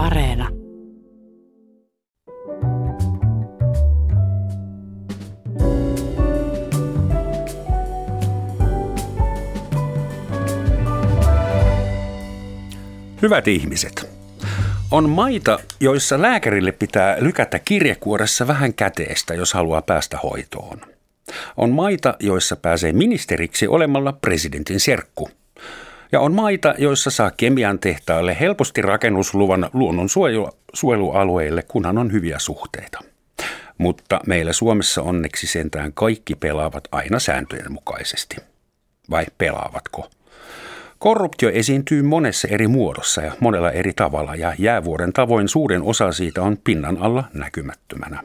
Areena. Hyvät ihmiset, on maita, joissa lääkärille pitää lykätä kirjekuoressa vähän käteestä, jos haluaa päästä hoitoon. On maita, joissa pääsee ministeriksi olemalla presidentin serkku. Ja on maita, joissa saa kemian tehtaalle helposti rakennusluvan luonnonsuojelualueille, kunhan on hyviä suhteita. Mutta meillä Suomessa onneksi sentään kaikki pelaavat aina sääntöjen mukaisesti. Vai pelaavatko? Korruptio esiintyy monessa eri muodossa ja monella eri tavalla ja jäävuoren tavoin suurin osa siitä on pinnan alla näkymättömänä.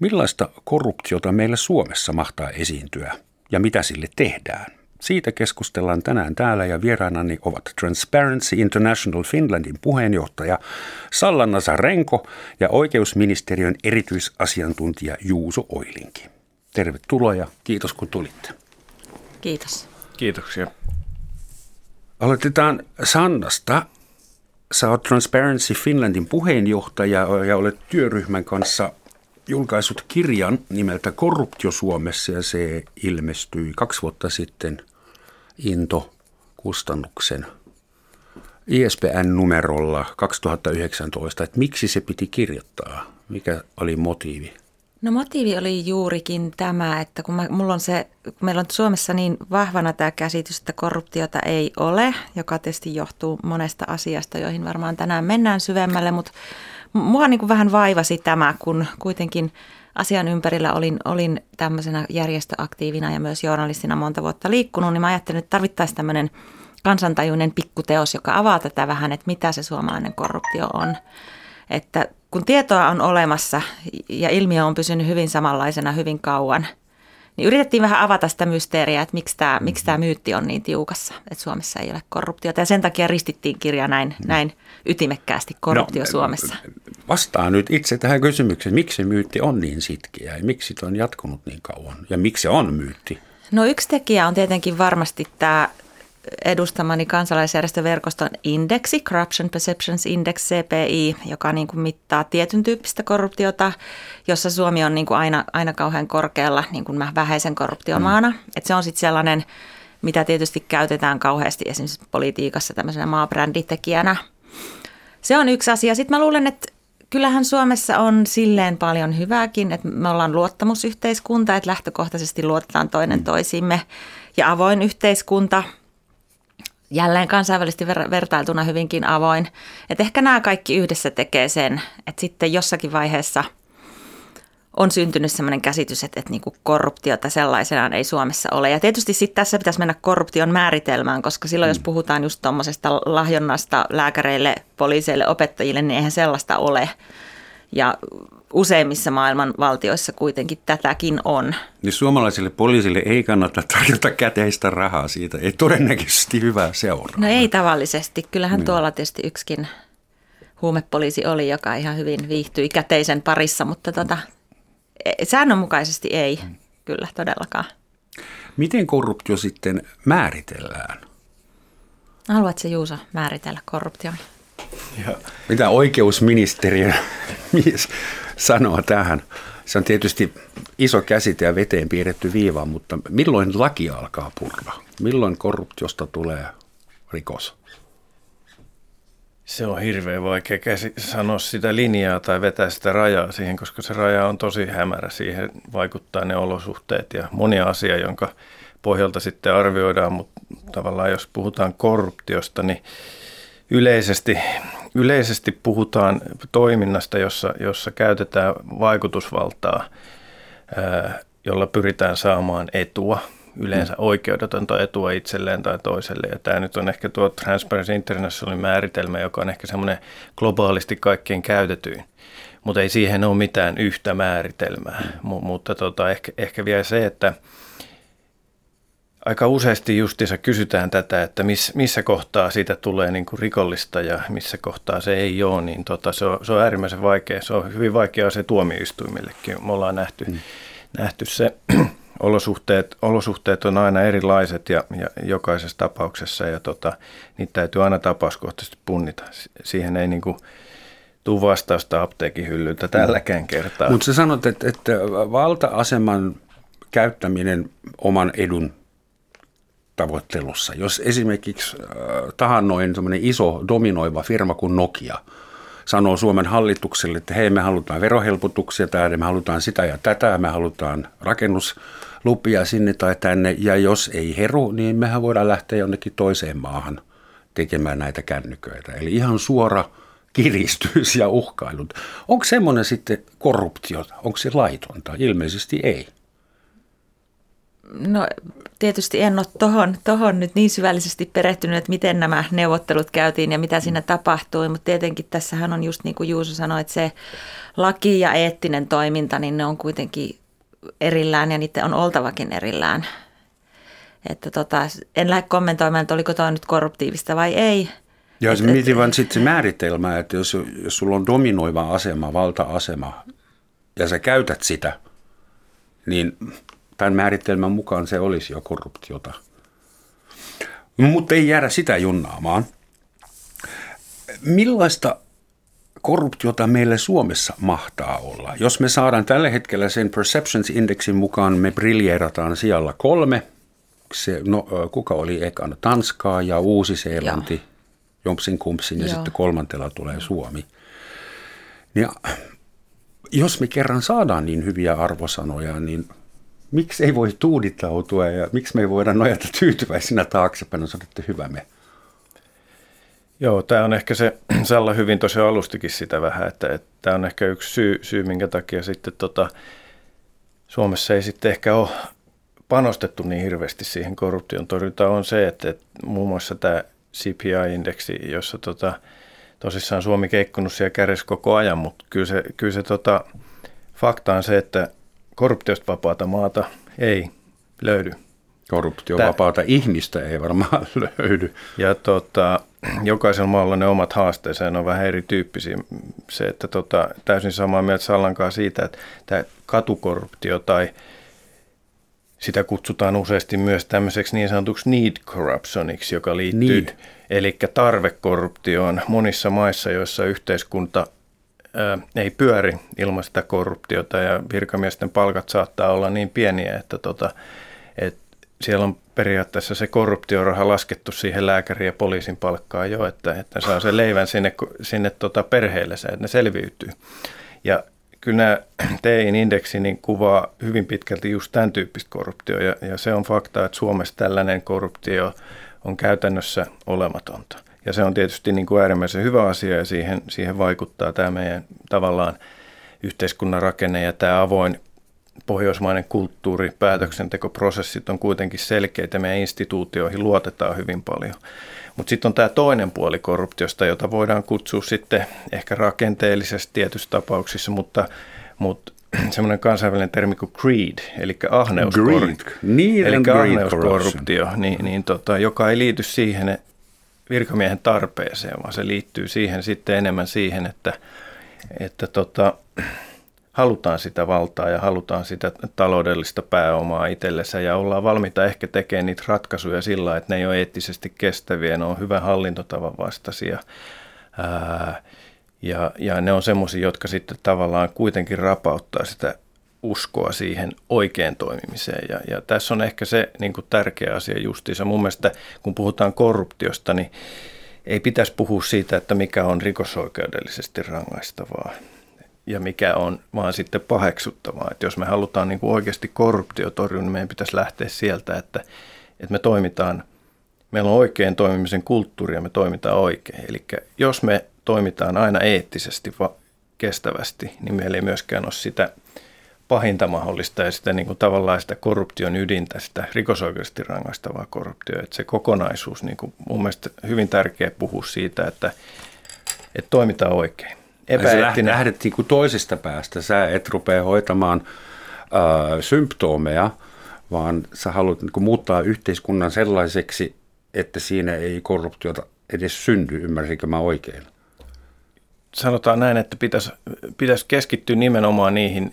Millaista korruptiota meillä Suomessa mahtaa esiintyä ja mitä sille tehdään? Siitä keskustellaan tänään täällä ja vieraanani ovat Transparency International Finlandin puheenjohtaja Salla Nazarenko ja oikeusministeriön erityisasiantuntija Juuso Oilinki. Tervetuloa ja kiitos kun tulitte. Kiitos. Kiitoksia. Aloitetaan Sannasta. Sä oot Transparency Finlandin puheenjohtaja ja olet työryhmän kanssa julkaissut kirjan nimeltä Korruptio Suomessa ja se ilmestyi kaksi vuotta sitten Into-kustannuksen ISPN-numerolla 2019. Että miksi se piti kirjoittaa? Mikä oli motiivi? No motiivi oli juurikin tämä, että kun mä, mulla on se, kun meillä on Suomessa niin vahvana tämä käsitys, että korruptiota ei ole, joka tietysti johtuu monesta asiasta, joihin varmaan tänään mennään syvemmälle, mutta mua niin kuin vähän vaivasi tämä, kun kuitenkin asian ympärillä olin, olin tämmöisenä järjestöaktiivina ja myös journalistina monta vuotta liikkunut, niin mä ajattelin, että tarvittaisiin tämmöinen kansantajuinen pikkuteos, joka avaa tätä vähän, että mitä se suomalainen korruptio on. Että kun tietoa on olemassa ja ilmiö on pysynyt hyvin samanlaisena hyvin kauan, niin yritettiin vähän avata sitä mysteeriä, että miksi tämä, miksi tämä myytti on niin tiukassa, että Suomessa ei ole korruptiota. Ja sen takia ristittiin kirja näin, näin ytimekkäästi korruptio no, Suomessa. Vastaa nyt itse tähän kysymykseen, miksi myytti on niin sitkeä ja miksi se on jatkunut niin kauan ja miksi se on myytti? No yksi tekijä on tietenkin varmasti tämä edustamani kansalaisjärjestöverkoston indeksi, Corruption Perceptions Index CPI, joka niin kuin mittaa tietyn tyyppistä korruptiota, jossa Suomi on niin kuin aina, aina kauhean korkealla niin kuin vähäisen korruptiomaana. Mm. Et se on sitten sellainen, mitä tietysti käytetään kauheasti esimerkiksi politiikassa tämmöisenä maabränditekijänä. Se on yksi asia. Sitten mä luulen, että kyllähän Suomessa on silleen paljon hyvääkin, että me ollaan luottamusyhteiskunta, että lähtökohtaisesti luotetaan toinen mm. toisiimme ja avoin yhteiskunta – jälleen kansainvälisesti ver- vertailtuna hyvinkin avoin. Et ehkä nämä kaikki yhdessä tekee sen, että sitten jossakin vaiheessa on syntynyt sellainen käsitys, että, että niin kuin korruptiota sellaisenaan ei Suomessa ole. Ja tietysti sitten tässä pitäisi mennä korruption määritelmään, koska silloin jos mm. puhutaan just tuommoisesta lahjonnasta lääkäreille, poliiseille, opettajille, niin eihän sellaista ole. Ja useimmissa maailman valtioissa kuitenkin tätäkin on. Niin suomalaisille poliisille ei kannata tarjota käteistä rahaa siitä, ei todennäköisesti hyvää seuraa. No ei tavallisesti, kyllähän niin. tuolla tietysti yksikin huumepoliisi oli, joka ihan hyvin viihtyi käteisen parissa, mutta tota, e, säännönmukaisesti ei hmm. kyllä todellakaan. Miten korruptio sitten määritellään? Haluatko Juuso määritellä korruption? Ja. Mitä oikeusministeriö mies sanoo tähän? Se on tietysti iso käsite ja veteen piirretty viiva, mutta milloin laki alkaa purra? Milloin korruptiosta tulee rikos? Se on hirveän vaikea käsi- sanoa sitä linjaa tai vetää sitä rajaa siihen, koska se raja on tosi hämärä. Siihen vaikuttaa ne olosuhteet ja monia asia, jonka pohjalta sitten arvioidaan, mutta tavallaan jos puhutaan korruptiosta, niin yleisesti, yleisesti puhutaan toiminnasta, jossa, jossa käytetään vaikutusvaltaa, jolla pyritään saamaan etua, yleensä mm. oikeudetonta etua itselleen tai toiselle. Ja tämä nyt on ehkä tuo Transparency Internationalin määritelmä, joka on ehkä semmoinen globaalisti kaikkein käytetyin. Mutta ei siihen ole mitään yhtä määritelmää. Mm. M- mutta tota, ehkä, ehkä vielä se, että – aika useasti justiinsa kysytään tätä, että miss, missä kohtaa siitä tulee niin kuin rikollista ja missä kohtaa se ei ole, niin tota, se, on, se on äärimmäisen vaikea. Se on hyvin vaikea se tuomioistuimillekin. Me ollaan nähty, mm. nähty se olosuhteet, olosuhteet on aina erilaiset ja, ja jokaisessa tapauksessa ja tota, niitä täytyy aina tapauskohtaisesti punnita. Siihen ei niin kuin, tuu vastausta apteekin hyllyltä tälläkään kertaa. Mutta sä sanot, että, että valta-aseman käyttäminen oman edun tavoittelussa. Jos esimerkiksi äh, tahannoin iso dominoiva firma kuin Nokia sanoo Suomen hallitukselle, että hei me halutaan verohelpotuksia tai me halutaan sitä ja tätä, me halutaan rakennuslupia sinne tai tänne ja jos ei heru, niin mehän voidaan lähteä jonnekin toiseen maahan tekemään näitä kännyköitä. Eli ihan suora kiristys ja uhkailut. Onko semmoinen sitten korruptiota? Onko se laitonta? Ilmeisesti ei. No tietysti en ole tohon, tohon nyt niin syvällisesti perehtynyt, että miten nämä neuvottelut käytiin ja mitä siinä tapahtui, mutta tietenkin tässähän on just niin kuin Juuso sanoi, että se laki ja eettinen toiminta, niin ne on kuitenkin erillään ja niiden on oltavakin erillään. Että tota, en lähde kommentoimaan, että oliko tämä nyt korruptiivista vai ei. Ja se mietin vaan sitten se määritelmä, että jos, jos sulla on dominoiva asema, valta-asema, ja sä käytät sitä, niin tämän määritelmän mukaan se olisi jo korruptiota. Mutta ei jäädä sitä junnaamaan. Millaista korruptiota meille Suomessa mahtaa olla? Jos me saadaan tällä hetkellä sen Perceptions Indexin mukaan, me briljeerataan siellä kolme. Se, no, kuka oli ekana? Tanskaa ja Uusi-Seelanti, Jompsin kumpsin ja Joo. sitten kolmantella tulee Suomi. Ja jos me kerran saadaan niin hyviä arvosanoja, niin miksi ei voi tuudittautua ja miksi me ei voida nojata tyytyväisinä taaksepäin, on sanottu hyvä me. Joo, tämä on ehkä se, Salla hyvin tosiaan alustikin sitä vähän, että, tämä on ehkä yksi syy, syy minkä takia sitten tota, Suomessa ei sitten ehkä ole panostettu niin hirveästi siihen korruption torjuntaan, on se, että, että muun muassa tämä CPI-indeksi, jossa tota, tosissaan Suomi keikkunut siellä kärjessä koko ajan, mutta kyllä se, kyllä se tota, fakta on se, että korruptiosta vapaata maata ei löydy. Korruptiovapaata Tää. ihmistä ei varmaan löydy. Ja tota, jokaisella maalla ne omat haasteensa on vähän erityyppisiä. Se, että tota, täysin samaa mieltä Sallankaan siitä, että tämä katukorruptio tai sitä kutsutaan useasti myös tämmöiseksi niin sanotuksi need corruptioniksi, joka liittyy, need. eli tarvekorruptioon monissa maissa, joissa yhteiskunta ei pyöri ilman sitä korruptiota ja virkamiesten palkat saattaa olla niin pieniä, että, tota, että siellä on periaatteessa se korruptioraha laskettu siihen lääkärin ja poliisin palkkaan jo, että, että saa sen leivän sinne, sinne tota perheelle, että ne selviytyy. Ja kyllä nämä TEIN indeksi niin kuvaa hyvin pitkälti just tämän tyyppistä korruptioa ja, ja se on fakta, että Suomessa tällainen korruptio on käytännössä olematonta. Ja se on tietysti niin kuin äärimmäisen hyvä asia ja siihen, siihen vaikuttaa tämä meidän tavallaan yhteiskunnan rakenne ja tämä avoin pohjoismainen kulttuuri, päätöksentekoprosessit on kuitenkin selkeitä, meidän instituutioihin luotetaan hyvin paljon. Mutta sitten on tämä toinen puoli korruptiosta, jota voidaan kutsua sitten ehkä rakenteellisesti tietyissä tapauksissa, mutta, mutta semmoinen kansainvälinen termi kuin greed, eli ahneuskorruptio, eli ahneuskorruptio niin, niin tota, joka ei liity siihen, virkamiehen tarpeeseen, vaan se liittyy siihen sitten enemmän siihen, että, että tota, halutaan sitä valtaa ja halutaan sitä taloudellista pääomaa itsellensä ja ollaan valmiita ehkä tekemään niitä ratkaisuja sillä, että ne ei ole eettisesti kestäviä, ne on hyvän hallintotavan vastaisia. Ää, ja, ja ne on semmoisia, jotka sitten tavallaan kuitenkin rapauttaa sitä uskoa siihen oikein toimimiseen. Ja, ja tässä on ehkä se niin kuin tärkeä asia justiinsa. Mun mielestä kun puhutaan korruptiosta, niin ei pitäisi puhua siitä, että mikä on rikosoikeudellisesti rangaistavaa ja mikä on vaan sitten paheksuttavaa. Että jos me halutaan niin kuin oikeasti korruptio torjua, niin meidän pitäisi lähteä sieltä, että, että me toimitaan, meillä on oikein toimimisen kulttuuri ja me toimitaan oikein. Eli jos me toimitaan aina eettisesti, kestävästi, niin meillä ei myöskään ole sitä pahinta mahdollista ja sitä niin kuin tavallaan sitä korruption ydintä, sitä rikosoikeudellisesti rangaistavaa korruptioa. Että se kokonaisuus, niin kuin mun mielestä hyvin tärkeä puhua siitä, että, että toimitaan oikein. Epäeettinen. lähdet niin kuin toisesta päästä. Sä et rupea hoitamaan äh, symptomeja, vaan sä haluat niin kuin muuttaa yhteiskunnan sellaiseksi, että siinä ei korruptiota edes synny. Ymmärsinkö mä oikein? sanotaan näin, että pitäisi, pitäisi keskittyä nimenomaan niihin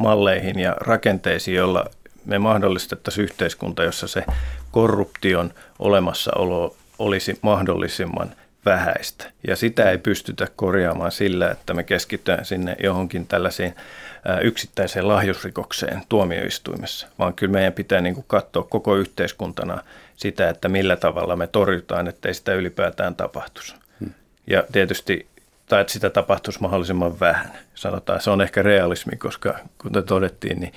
malleihin ja rakenteisiin, joilla me mahdollistettaisiin yhteiskunta, jossa se korruption olemassaolo olisi mahdollisimman vähäistä. Ja sitä ei pystytä korjaamaan sillä, että me keskitytään sinne johonkin tällaisiin yksittäiseen lahjusrikokseen tuomioistuimessa, vaan kyllä meidän pitää niin kuin katsoa koko yhteiskuntana sitä, että millä tavalla me torjutaan, ettei sitä ylipäätään tapahtuisi. Hmm. Ja tietysti, tai että sitä tapahtuisi mahdollisimman vähän. Sanotaan, se on ehkä realismi, koska kuten todettiin, niin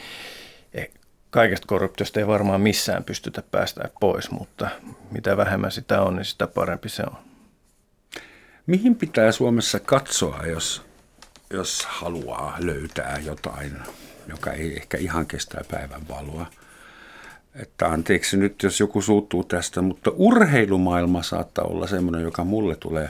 e, kaikesta korruptiosta ei varmaan missään pystytä päästään pois, mutta mitä vähemmän sitä on, niin sitä parempi se on. Mihin pitää Suomessa katsoa, jos, jos haluaa löytää jotain, joka ei ehkä ihan kestää päivän valoa? Että anteeksi nyt, jos joku suuttuu tästä, mutta urheilumaailma saattaa olla semmoinen, joka mulle tulee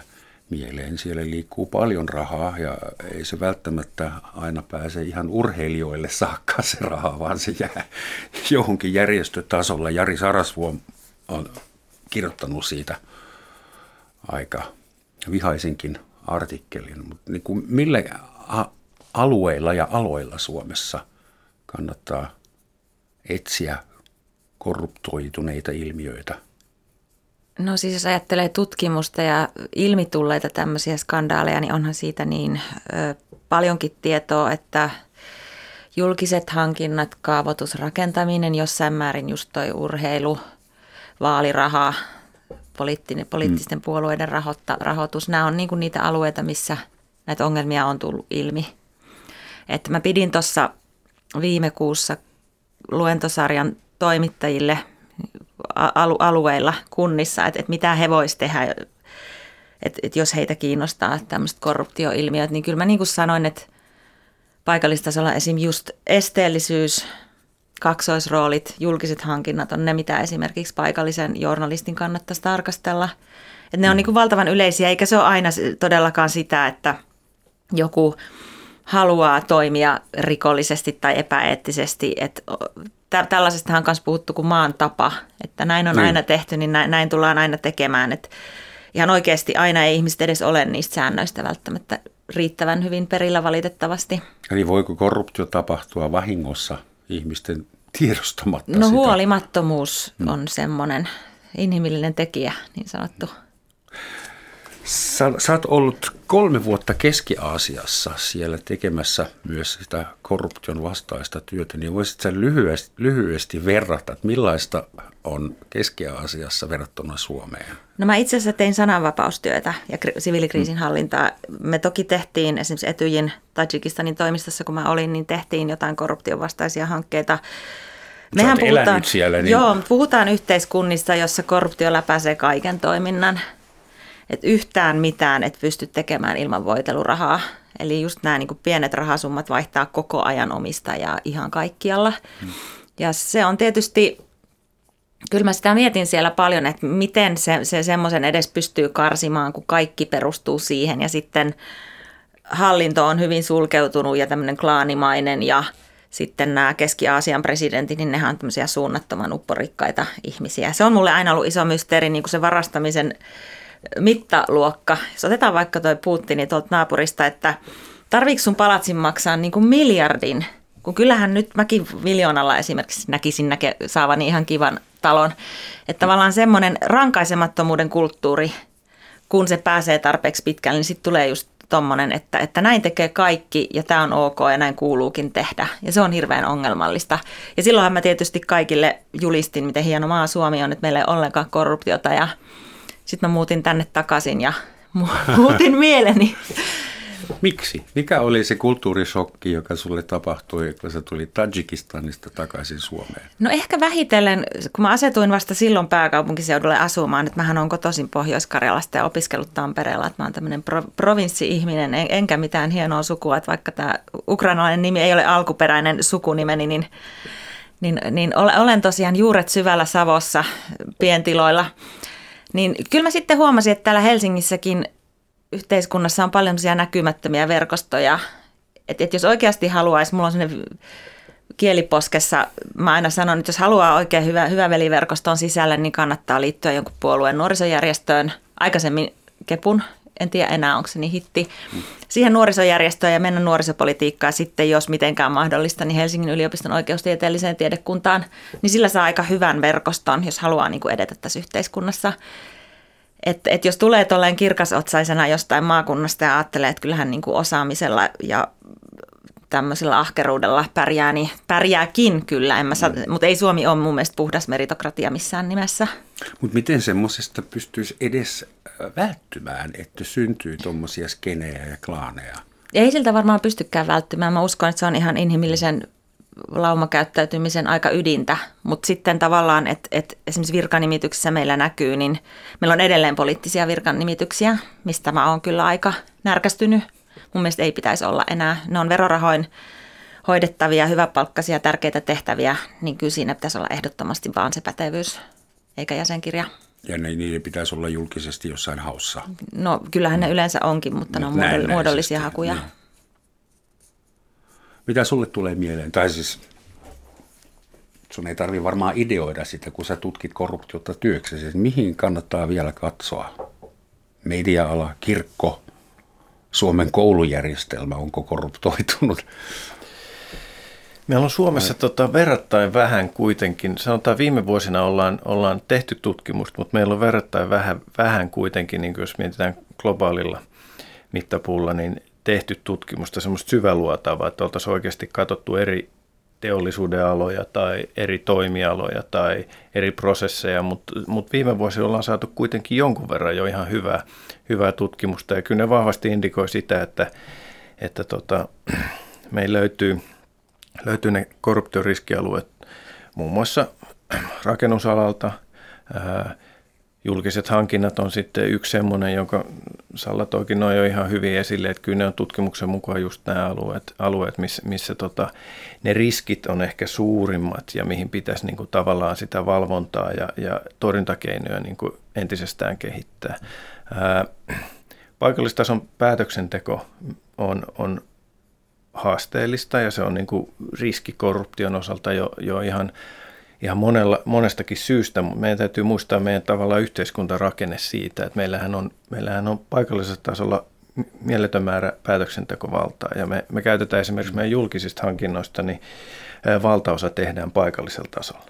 mieleen. Siellä liikkuu paljon rahaa ja ei se välttämättä aina pääse ihan urheilijoille saakka se raha, vaan se jää johonkin järjestötasolla. Jari Sarasvuo on kirjoittanut siitä aika vihaisinkin artikkelin, mutta niin kuin millä alueilla ja aloilla Suomessa kannattaa etsiä korruptoituneita ilmiöitä? No siis jos ajattelee tutkimusta ja ilmitulleita tämmöisiä skandaaleja, niin onhan siitä niin ö, paljonkin tietoa, että julkiset hankinnat, kaavoitus, rakentaminen, jossain määrin just toi urheilu, vaaliraha, poliittinen, poliittisten mm. puolueiden rahoitta, rahoitus, nämä on niin kuin niitä alueita, missä näitä ongelmia on tullut ilmi. Että mä pidin tuossa viime kuussa luentosarjan toimittajille alueilla, kunnissa, että, että mitä he voisivat tehdä, että, että jos heitä kiinnostaa tämmöiset korruptioilmiöt, niin kyllä mä niin kuin sanoin, että paikallistasolla esim. just esteellisyys, kaksoisroolit, julkiset hankinnat on ne, mitä esimerkiksi paikallisen journalistin kannattaisi tarkastella. Että ne on mm. niin kuin valtavan yleisiä, eikä se ole aina todellakaan sitä, että joku haluaa toimia rikollisesti tai epäeettisesti. Että tällaisesta on myös puhuttu kuin maan tapa, että näin on niin. aina tehty, niin näin, näin tullaan aina tekemään. Että ihan oikeasti aina ei ihmiset edes ole niistä säännöistä välttämättä riittävän hyvin perillä valitettavasti. Eli voiko korruptio tapahtua vahingossa ihmisten tiedostamatta No sitä? huolimattomuus hmm. on semmoinen inhimillinen tekijä, niin sanottu. Sä, sä oot ollut kolme vuotta Keski-Aasiassa siellä tekemässä myös sitä korruption vastaista työtä, niin voisit sä lyhyesti, lyhyesti verrata, että millaista on Keski-Aasiassa verrattuna Suomeen? No mä itse asiassa tein sananvapaustyötä ja siviilikriisin hallintaa. Me toki tehtiin esimerkiksi Etyjin Tajikistanin toimistossa, kun mä olin, niin tehtiin jotain korruption vastaisia hankkeita. Mehän puhutaan, siellä, niin... joo, puhutaan yhteiskunnista, jossa korruptio läpäisee kaiken toiminnan että yhtään mitään et pysty tekemään ilman voitelurahaa. Eli just nämä niin pienet rahasummat vaihtaa koko ajan omistajaa ihan kaikkialla. Hmm. Ja se on tietysti, kyllä mä sitä mietin siellä paljon, että miten se, se semmoisen edes pystyy karsimaan, kun kaikki perustuu siihen. Ja sitten hallinto on hyvin sulkeutunut ja tämmöinen klaanimainen ja sitten nämä Keski-Aasian presidentit, niin nehän on tämmöisiä suunnattoman upporikkaita ihmisiä. Se on mulle aina ollut iso mysteeri, niin kuin se varastamisen mittaluokka. Jos otetaan vaikka tuo Putini tuolta naapurista, että tarviiko sun palatsin maksaa niin kuin miljardin, kun kyllähän nyt mäkin miljoonalla esimerkiksi näkisin näke, saavani ihan kivan talon. Että tavallaan semmoinen rankaisemattomuuden kulttuuri, kun se pääsee tarpeeksi pitkälle, niin sitten tulee just tommonen, että, että näin tekee kaikki ja tämä on ok ja näin kuuluukin tehdä. Ja se on hirveän ongelmallista. Ja silloinhan mä tietysti kaikille julistin, miten hieno maa Suomi on, että meillä ei ollenkaan korruptiota ja sitten mä muutin tänne takaisin ja muutin mieleni. Miksi? Mikä oli se kulttuurisokki, joka sulle tapahtui, kun sä tuli Tajikistanista takaisin Suomeen? No ehkä vähitellen, kun mä asetuin vasta silloin pääkaupunkiseudulle asumaan, että mähän on kotoisin Pohjois-Karjalasta ja opiskellut Tampereella, että mä oon tämmöinen pro- provinssi-ihminen, en, enkä mitään hienoa sukua, että vaikka tämä ukrainalainen nimi ei ole alkuperäinen sukunimeni, niin, niin, niin olen tosiaan juuret syvällä Savossa pientiloilla – niin kyllä mä sitten huomasin, että täällä Helsingissäkin yhteiskunnassa on paljon näkymättömiä verkostoja. Että et jos oikeasti haluaisi, mulla on sellainen kieliposkessa, mä aina sanon, että jos haluaa oikein hyvä, hyvä veliverkoston sisälle, niin kannattaa liittyä jonkun puolueen nuorisojärjestöön, aikaisemmin Kepun en tiedä enää, onko se niin hitti. Siihen nuorisojärjestöä ja mennä nuorisopolitiikkaa sitten, jos mitenkään mahdollista, niin Helsingin yliopiston oikeustieteelliseen tiedekuntaan, niin sillä saa aika hyvän verkoston, jos haluaa niin kuin edetä tässä yhteiskunnassa. Että et jos tulee tuolleen kirkasotsaisena jostain maakunnasta ja ajattelee, että kyllähän niin kuin osaamisella ja tämmöisellä ahkeruudella pärjää, niin pärjääkin kyllä, en mä sa- mm. mutta ei Suomi ole mun mielestä puhdas meritokratia missään nimessä. Mutta miten semmoisesta pystyisi edes välttymään, että syntyy tuommoisia skenejä ja klaaneja? Ei siltä varmaan pystykään välttymään. Mä uskon, että se on ihan inhimillisen laumakäyttäytymisen aika ydintä, mutta sitten tavallaan, että, että esimerkiksi virkanimityksessä meillä näkyy, niin meillä on edelleen poliittisia virkanimityksiä, mistä mä oon kyllä aika närkästynyt. Mun mielestä ei pitäisi olla enää. Ne on verorahoin hoidettavia, hyväpalkkaisia, tärkeitä tehtäviä, niin kyllä siinä pitäisi olla ehdottomasti vaan se pätevyys, eikä jäsenkirja. Ja ne, niiden pitäisi olla julkisesti jossain haussa. No kyllähän ne yleensä onkin, mutta ne on muodollisia hakuja. Niin. Mitä sulle tulee mieleen? Tai siis sun ei tarvi varmaan ideoida sitä, kun sä tutkit korruptiota työksesi. Mihin kannattaa vielä katsoa? Media-ala, kirkko, Suomen koulujärjestelmä, onko korruptoitunut? Meillä on Suomessa tota, verrattain vähän kuitenkin, sanotaan viime vuosina ollaan, ollaan tehty tutkimusta, mutta meillä on verrattain vähän, vähän kuitenkin, niin jos mietitään globaalilla mittapuulla, niin tehty tutkimusta, semmoista syväluotavaa, että oltaisiin oikeasti katsottu eri teollisuuden aloja tai eri toimialoja tai eri prosesseja, mutta, mutta viime vuosina ollaan saatu kuitenkin jonkun verran jo ihan hyvää, hyvää tutkimusta. Ja kyllä ne vahvasti indikoi sitä, että, että tota, meillä löytyy, löytyy ne korruptioriskialueet muun muassa rakennusalalta, ää, julkiset hankinnat on sitten yksi semmoinen, jonka Salla toikin noin jo ihan hyvin esille, että kyllä ne on tutkimuksen mukaan just nämä alueet, alueet missä, missä tota, ne riskit on ehkä suurimmat ja mihin pitäisi niin kuin tavallaan sitä valvontaa ja, ja torjuntakeinoja niin kuin entisestään kehittää. Ää, paikallistason päätöksenteko on, on haasteellista ja se on niin kuin riski osalta jo, jo ihan ihan monella, monestakin syystä, mutta meidän täytyy muistaa meidän tavallaan yhteiskuntarakenne siitä, että meillähän on, meillähän on paikallisella tasolla mieletön määrä päätöksentekovaltaa. Ja me, me käytetään esimerkiksi meidän julkisista hankinnoista, niin valtaosa tehdään paikallisella tasolla,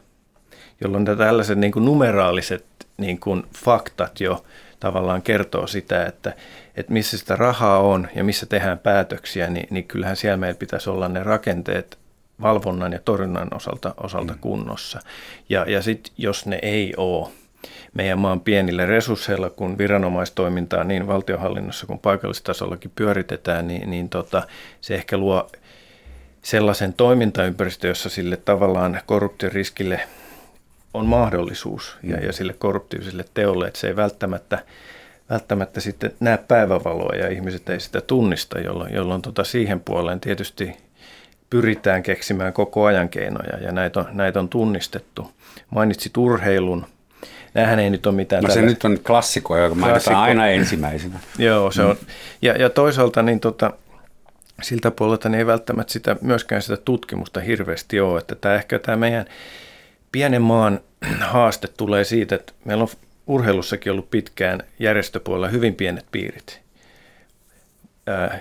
jolloin tällaiset niin kuin numeraaliset niin kuin faktat jo tavallaan kertoo sitä, että, että missä sitä rahaa on ja missä tehdään päätöksiä, niin, niin kyllähän siellä meillä pitäisi olla ne rakenteet valvonnan ja torjunnan osalta, osalta mm. kunnossa. Ja, ja sitten jos ne ei ole meidän maan pienillä resursseilla, kun viranomaistoimintaa niin valtiohallinnossa kuin paikallistasollakin pyöritetään, niin, niin tota, se ehkä luo sellaisen toimintaympäristön, jossa sille tavallaan korruptioriskille on mahdollisuus ja, ja sille korruptiiviselle teolle, että se ei välttämättä, välttämättä sitten näe päivävaloa ja ihmiset ei sitä tunnista, jolloin, jolloin tota siihen puoleen tietysti pyritään keksimään koko ajan keinoja ja näitä on, näitä on tunnistettu. Mainitsit urheilun. Nämähän ei nyt ole mitään... No se nyt on klassiko, joka mainitaan aina ensimmäisenä. Joo, se on. Ja, ja toisaalta niin tota, siltä puolelta niin ei välttämättä sitä, myöskään sitä tutkimusta hirveästi ole. Että tämä ehkä tämä meidän pienen maan haaste tulee siitä, että meillä on urheilussakin ollut pitkään järjestöpuolella hyvin pienet piirit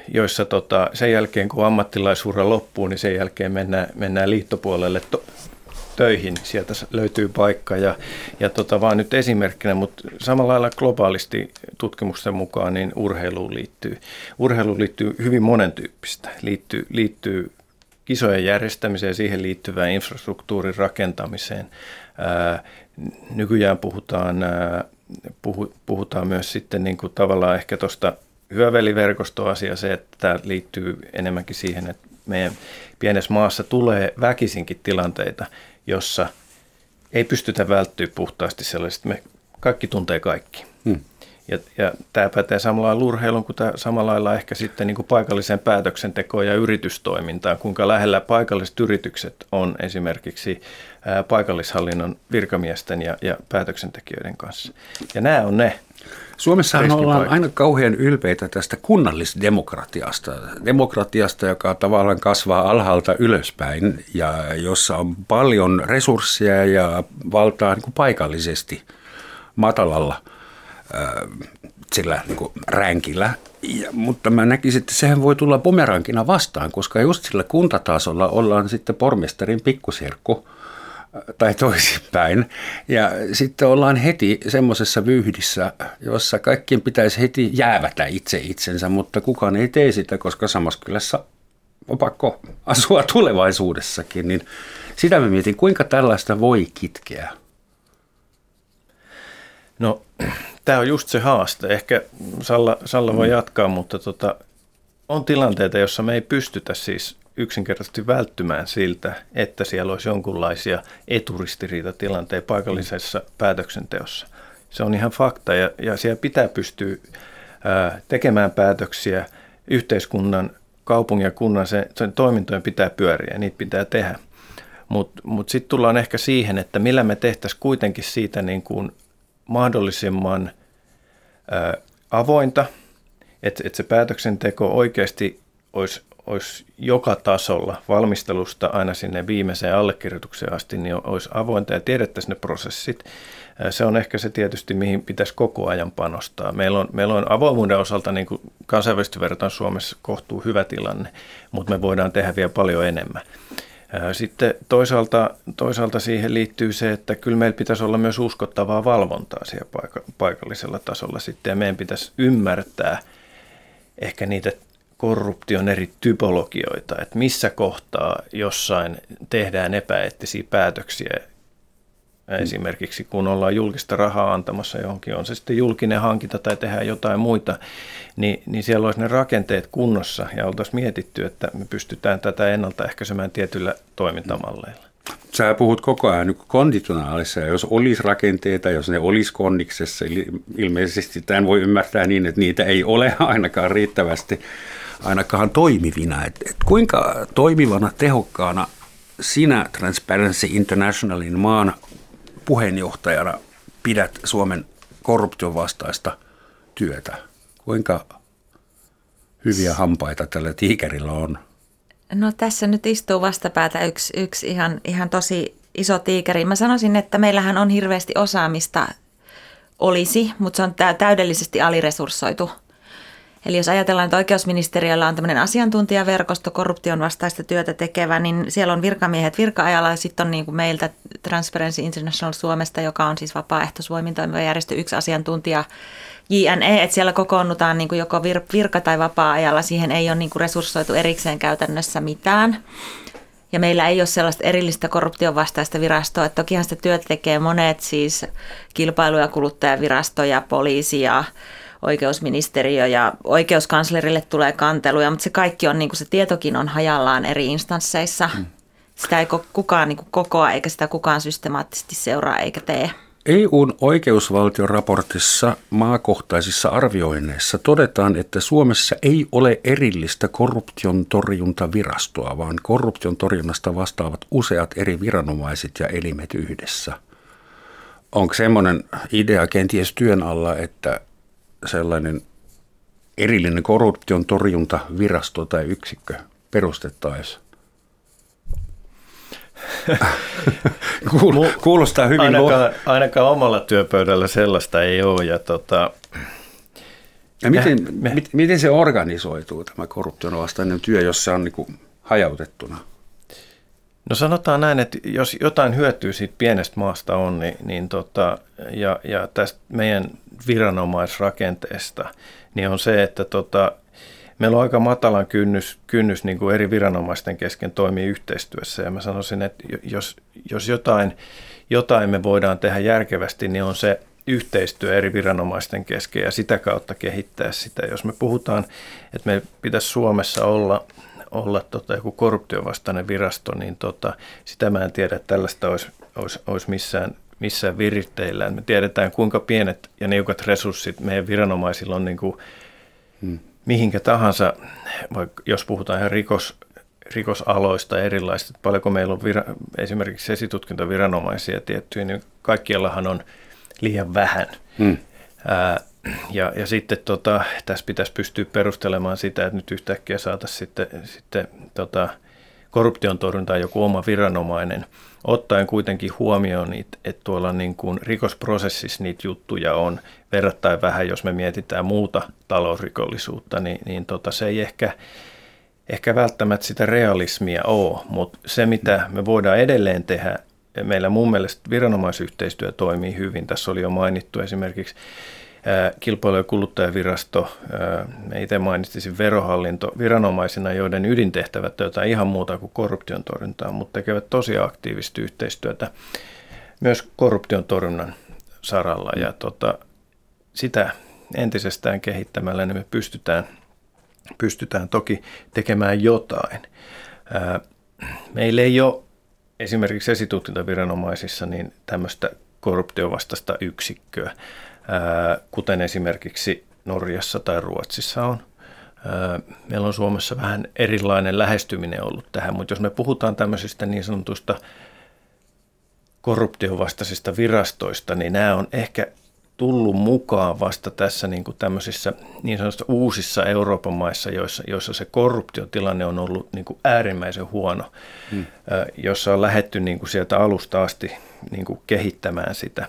joissa tota, sen jälkeen kun ammattilaisuura loppuu, niin sen jälkeen mennään, mennään liittopuolelle to, töihin. Sieltä löytyy paikka ja, ja tota, vaan nyt esimerkkinä, mutta samalla lailla globaalisti tutkimusten mukaan niin urheiluun liittyy, urheiluun liittyy hyvin monentyyppistä. Liittyy, liittyy kisojen järjestämiseen, siihen liittyvään infrastruktuurin rakentamiseen. Ää, nykyään puhutaan, ää, puhu, puhutaan myös sitten niin kuin tavallaan ehkä tuosta hyöveliverkostoasia se, että tämä liittyy enemmänkin siihen, että meidän pienessä maassa tulee väkisinkin tilanteita, jossa ei pystytä välttyä puhtaasti sellaisista, me kaikki tuntee kaikki. Hmm. Ja, ja tämä pätee samalla lailla urheilun kuin tämä samalla lailla ehkä sitten niin kuin paikalliseen päätöksentekoon ja yritystoimintaan, kuinka lähellä paikalliset yritykset on esimerkiksi ää, paikallishallinnon virkamiesten ja, ja päätöksentekijöiden kanssa. Ja nämä on ne Suomessahan ollaan aina kauhean ylpeitä tästä kunnallisdemokratiasta. Demokratiasta, joka tavallaan kasvaa alhaalta ylöspäin ja jossa on paljon resursseja ja valtaa niin kuin paikallisesti matalalla sillä niin kuin ränkillä. Ja, mutta mä näkisin, että sehän voi tulla pomerankina vastaan, koska just sillä kuntatasolla ollaan sitten pormestarin pikkusirkku tai toisinpäin. Ja sitten ollaan heti semmoisessa vyhdissä, jossa kaikkien pitäisi heti jäävätä itse itsensä, mutta kukaan ei tee sitä, koska samassa kylässä on pakko asua tulevaisuudessakin. Niin sitä mä mietin, kuinka tällaista voi kitkeä? No, tämä on just se haaste. Ehkä Salla, Salla voi mm. jatkaa, mutta tota, on tilanteita, jossa me ei pystytä siis yksinkertaisesti välttymään siltä, että siellä olisi jonkunlaisia eturistiriitatilanteita paikallisessa päätöksenteossa. Se on ihan fakta ja, ja siellä pitää pystyä ää, tekemään päätöksiä. Yhteiskunnan, kaupungin ja kunnan sen, sen toimintojen pitää pyöriä ja niitä pitää tehdä. Mutta mut, mut sitten tullaan ehkä siihen, että millä me tehtäisiin kuitenkin siitä niin kuin mahdollisimman ää, avointa, että et se päätöksenteko oikeasti olisi olisi joka tasolla valmistelusta aina sinne viimeiseen allekirjoitukseen asti, niin olisi avointa ja tiedettäisiin ne prosessit. Se on ehkä se tietysti, mihin pitäisi koko ajan panostaa. Meillä on, meillä on avoimuuden osalta niin kuin kansainvälisesti verrataan Suomessa kohtuu hyvä tilanne, mutta me voidaan tehdä vielä paljon enemmän. Sitten toisaalta, toisaalta siihen liittyy se, että kyllä meillä pitäisi olla myös uskottavaa valvontaa siellä paikallisella tasolla sitten ja meidän pitäisi ymmärtää ehkä niitä korruption eri typologioita, että missä kohtaa jossain tehdään epäeettisiä päätöksiä. Esimerkiksi kun ollaan julkista rahaa antamassa johonkin, on se sitten julkinen hankinta tai tehdään jotain muita, niin, niin siellä olisi ne rakenteet kunnossa ja oltaisiin mietitty, että me pystytään tätä ennaltaehkäisemään tietyillä toimintamalleilla. Sä puhut koko ajan niin konditionaalissa, jos olisi rakenteita, jos ne olisi kondiksessa, ilmeisesti tämän voi ymmärtää niin, että niitä ei ole ainakaan riittävästi ainakaan toimivina. Et, et kuinka toimivana, tehokkaana sinä Transparency Internationalin maan puheenjohtajana pidät Suomen korruption vastaista työtä? Kuinka hyviä hampaita tällä tiikerillä on? No tässä nyt istuu vastapäätä yksi, yksi ihan, ihan tosi iso tiikeri. Mä sanoisin, että meillähän on hirveästi osaamista olisi, mutta se on täydellisesti aliresurssoitu – Eli jos ajatellaan, että oikeusministeriöllä on tämmöinen asiantuntijaverkosto korruption vastaista työtä tekevä, niin siellä on virkamiehet virka-ajalla ja sitten on niin kuin meiltä Transparency International Suomesta, joka on siis vapaaehtoisvoimin toimiva järjestö, yksi asiantuntija JNE, että siellä kokoonnutaan niin kuin joko virka- tai vapaa-ajalla. Siihen ei ole niin kuin resurssoitu erikseen käytännössä mitään. Ja meillä ei ole sellaista erillistä korruption vastaista virastoa. Että tokihan sitä työtä tekee monet, siis kilpailu- ja kuluttajavirasto ja poliisi oikeusministeriö ja oikeuskanslerille tulee kanteluja, mutta se kaikki on, niin kuin se tietokin on hajallaan eri instansseissa. Hmm. Sitä ei kukaan niin kuin kokoa eikä sitä kukaan systemaattisesti seuraa eikä tee. EUn oikeusvaltioraportissa maakohtaisissa arvioinneissa todetaan, että Suomessa ei ole erillistä korruption torjuntavirastoa, vaan korruption torjunnasta vastaavat useat eri viranomaiset ja elimet yhdessä. Onko semmoinen idea kenties työn alla, että sellainen erillinen korruption torjuntavirasto tai yksikkö perustettaisiin? Kuulostaa hyvin. Ainakaan, ainakaan omalla työpöydällä sellaista ei ole. Ja tota, ja miten, me, me, miten se organisoituu tämä korruption vastainen työ, jos se on niin hajautettuna? No sanotaan näin, että jos jotain hyötyä siitä pienestä maasta on, niin, niin tota, ja, ja tästä meidän viranomaisrakenteesta, niin on se, että tota, meillä on aika matalan kynnys, kynnys niin kuin eri viranomaisten kesken toimii yhteistyössä. Ja mä sanoisin, että jos, jos jotain, jotain me voidaan tehdä järkevästi, niin on se yhteistyö eri viranomaisten kesken ja sitä kautta kehittää sitä. Jos me puhutaan, että me pitäisi Suomessa olla olla tota, joku korruptiovastainen virasto, niin tota, sitä mä en tiedä, että tällaista olisi, olisi, olisi missään, missään viritteillä. Me tiedetään, kuinka pienet ja niukat resurssit meidän viranomaisilla on niin kuin, hmm. mihinkä tahansa, vaikka jos puhutaan ihan rikos, rikosaloista erilaisista, paljonko meillä on vira, esimerkiksi esitutkintaviranomaisia tiettyjä, niin kaikkiallahan on liian vähän. Hmm. Ää, ja, ja sitten tota, tässä pitäisi pystyä perustelemaan sitä, että nyt yhtäkkiä saataisiin sitten, sitten tota, korruption torjuntaan joku oma viranomainen, ottaen kuitenkin huomioon, että tuolla niin kuin rikosprosessissa niitä juttuja on verrattain vähän, jos me mietitään muuta talousrikollisuutta, niin, niin tota, se ei ehkä, ehkä välttämättä sitä realismia ole, mutta se mitä me voidaan edelleen tehdä, meillä mun mielestä viranomaisyhteistyö toimii hyvin. Tässä oli jo mainittu esimerkiksi kilpailu- ja kuluttajavirasto, me itse mainitsisin verohallinto viranomaisina, joiden ydintehtävät on jotain ihan muuta kuin korruption torjuntaa, mutta tekevät tosi aktiivista yhteistyötä myös korruption torjunnan saralla. Ja tota, sitä entisestään kehittämällä niin me pystytään, pystytään toki tekemään jotain. Meillä ei ole esimerkiksi esitutkintaviranomaisissa niin tämmöistä korruptiovastaista yksikköä kuten esimerkiksi Norjassa tai Ruotsissa on. Meillä on Suomessa vähän erilainen lähestyminen ollut tähän, mutta jos me puhutaan tämmöisistä niin sanotusta korruptiovastaisista virastoista, niin nämä on ehkä tullut mukaan vasta tässä niin kuin tämmöisissä niin sanotusta uusissa Euroopan maissa, joissa, joissa se korruptiotilanne on ollut niin kuin äärimmäisen huono, hmm. jossa on lähetty niin kuin sieltä alusta asti niin kuin kehittämään sitä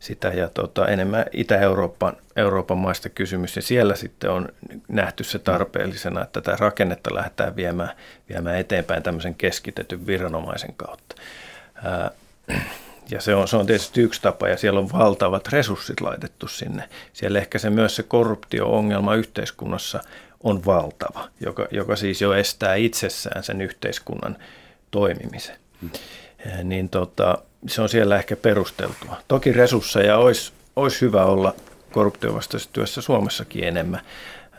sitä ja tota, enemmän Itä-Euroopan Euroopan maista kysymys, ja siellä sitten on nähty se tarpeellisena, että tätä rakennetta lähdetään viemään, viemään eteenpäin tämmöisen keskitetyn viranomaisen kautta. Ää, ja se on, se on tietysti yksi tapa, ja siellä on valtavat resurssit laitettu sinne. Siellä ehkä se myös se korruptio-ongelma yhteiskunnassa on valtava, joka, joka siis jo estää itsessään sen yhteiskunnan toimimisen. Hmm. Niin tota, se on siellä ehkä perusteltua. Toki resursseja olisi, olisi hyvä olla korruptiovastaisessa työssä Suomessakin enemmän,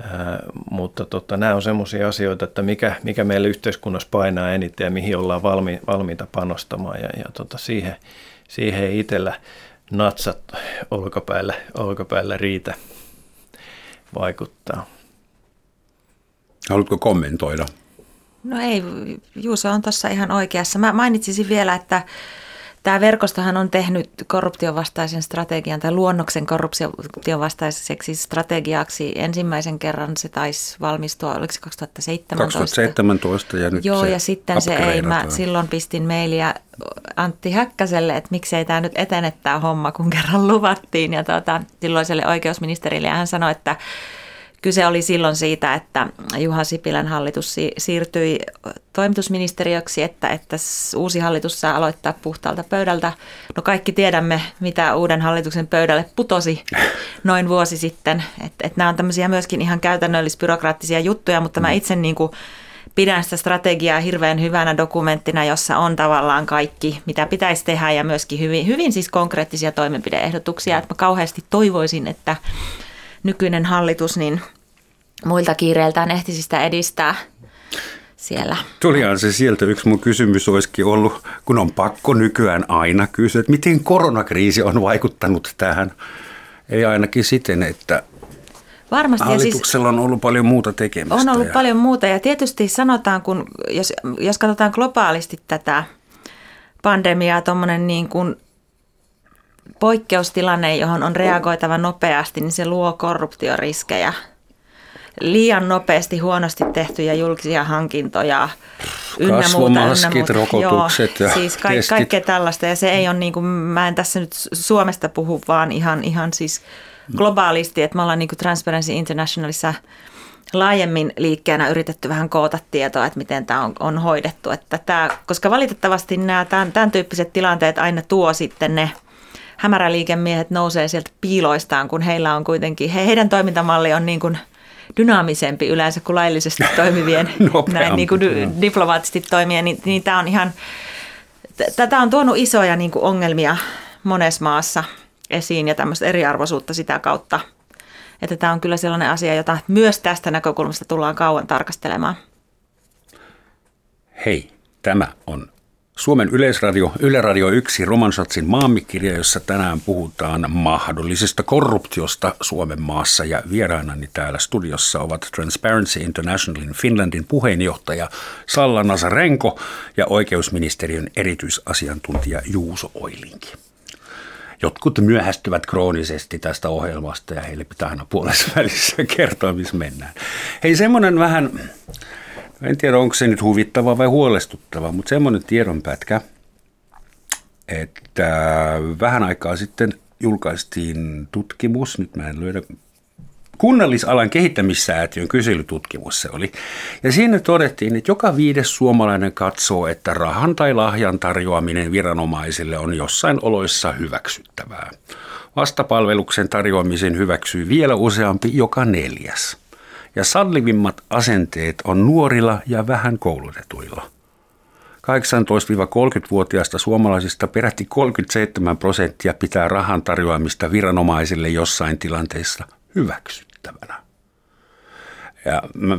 Ää, mutta tota, nämä on sellaisia asioita, että mikä, mikä meillä yhteiskunnassa painaa eniten ja mihin ollaan valmi, valmiita panostamaan ja, ja tota, siihen, siihen ei itsellä natsat olkapäällä, olkapäällä riitä vaikuttaa. Haluatko kommentoida? No ei, Juuso on tuossa ihan oikeassa. Mä mainitsisin vielä, että Tämä verkostohan on tehnyt korruptiovastaisen strategian tai luonnoksen korruptiovastaiseksi strategiaksi ensimmäisen kerran. Se taisi valmistua, oliko se 2017? 2017 ja nyt Joo, se ja sitten se ei. Mä silloin pistin mailia Antti Häkkäselle, että miksei tämä nyt etene tämä homma, kun kerran luvattiin. Ja tuota, silloiselle oikeusministerille ja hän sanoi, että Kyse oli silloin siitä, että Juha Sipilän hallitus siirtyi toimitusministeriöksi, että, että uusi hallitus saa aloittaa puhtaalta pöydältä. No kaikki tiedämme, mitä uuden hallituksen pöydälle putosi noin vuosi sitten. Että et nämä on tämmöisiä myöskin ihan käytännöllis-byrokraattisia juttuja, mutta mä itse niin kuin pidän sitä strategiaa hirveän hyvänä dokumenttina, jossa on tavallaan kaikki, mitä pitäisi tehdä ja myöskin hyvin, hyvin siis konkreettisia toimenpideehdotuksia. Että mä kauheasti toivoisin, että nykyinen hallitus niin muilta kiireiltään ehtisi sitä edistää siellä. Tulihan se sieltä yksi mun kysymys olisikin ollut, kun on pakko nykyään aina kysyä, että miten koronakriisi on vaikuttanut tähän. Ei ainakin siten, että Varmasti. Siis Hallituksella siis on ollut paljon muuta tekemistä. On ollut ja... paljon muuta ja tietysti sanotaan, kun, jos, jos katsotaan globaalisti tätä pandemiaa, tuommoinen niin kuin poikkeustilanne, johon on reagoitava nopeasti, niin se luo korruptioriskejä. Liian nopeasti huonosti tehtyjä julkisia hankintoja, ynnä muuta, ynnä muuta. rokotukset Joo, ja siis ka- kaikkea tällaista. Ja se ei ole niin kuin, mä en tässä nyt Suomesta puhu, vaan ihan, ihan siis globaalisti, että me ollaan niin kuin Transparency Internationalissa laajemmin liikkeenä yritetty vähän koota tietoa, että miten tämä on, on hoidettu. Että tämä, koska valitettavasti nämä tämän, tämän tyyppiset tilanteet aina tuo sitten ne – hämäräliikemiehet nousee sieltä piiloistaan, kun heillä on kuitenkin, he, heidän toimintamalli on niin kuin dynaamisempi yleensä kuin laillisesti toimivien, näin niin kuin diplomaattisesti toimia, niin, niin tämä on ihan, tätä on tuonut isoja niin kuin ongelmia monessa maassa esiin ja tämmöistä eriarvoisuutta sitä kautta. Että tämä on kyllä sellainen asia, jota myös tästä näkökulmasta tullaan kauan tarkastelemaan. Hei, tämä on Suomen Yleisradio, Yle Radio 1 Romansatsin maamikirja, jossa tänään puhutaan mahdollisesta korruptiosta Suomen maassa. Ja vieraanani täällä studiossa ovat Transparency Internationalin Finlandin puheenjohtaja Salla Nasarenko ja oikeusministeriön erityisasiantuntija Juuso Oilinki. Jotkut myöhästyvät kroonisesti tästä ohjelmasta ja heille pitää aina puolessa välissä kertoa, missä mennään. Hei, semmoinen vähän En tiedä, onko se nyt huvittava vai huolestuttava, mutta semmoinen tiedonpätkä, että vähän aikaa sitten julkaistiin tutkimus, nyt mä en löydä kunnallisalan kehittämissäätiön kyselytutkimus se oli. Ja siinä todettiin, että joka viides suomalainen katsoo, että rahan tai lahjan tarjoaminen viranomaisille on jossain oloissa hyväksyttävää. Vastapalveluksen tarjoamisen hyväksyy vielä useampi joka neljäs. Ja sallivimmat asenteet on nuorilla ja vähän koulutetuilla. 18-30-vuotiaista suomalaisista peräti 37 prosenttia pitää rahan tarjoamista viranomaisille jossain tilanteessa hyväksyttävänä. Ja mä,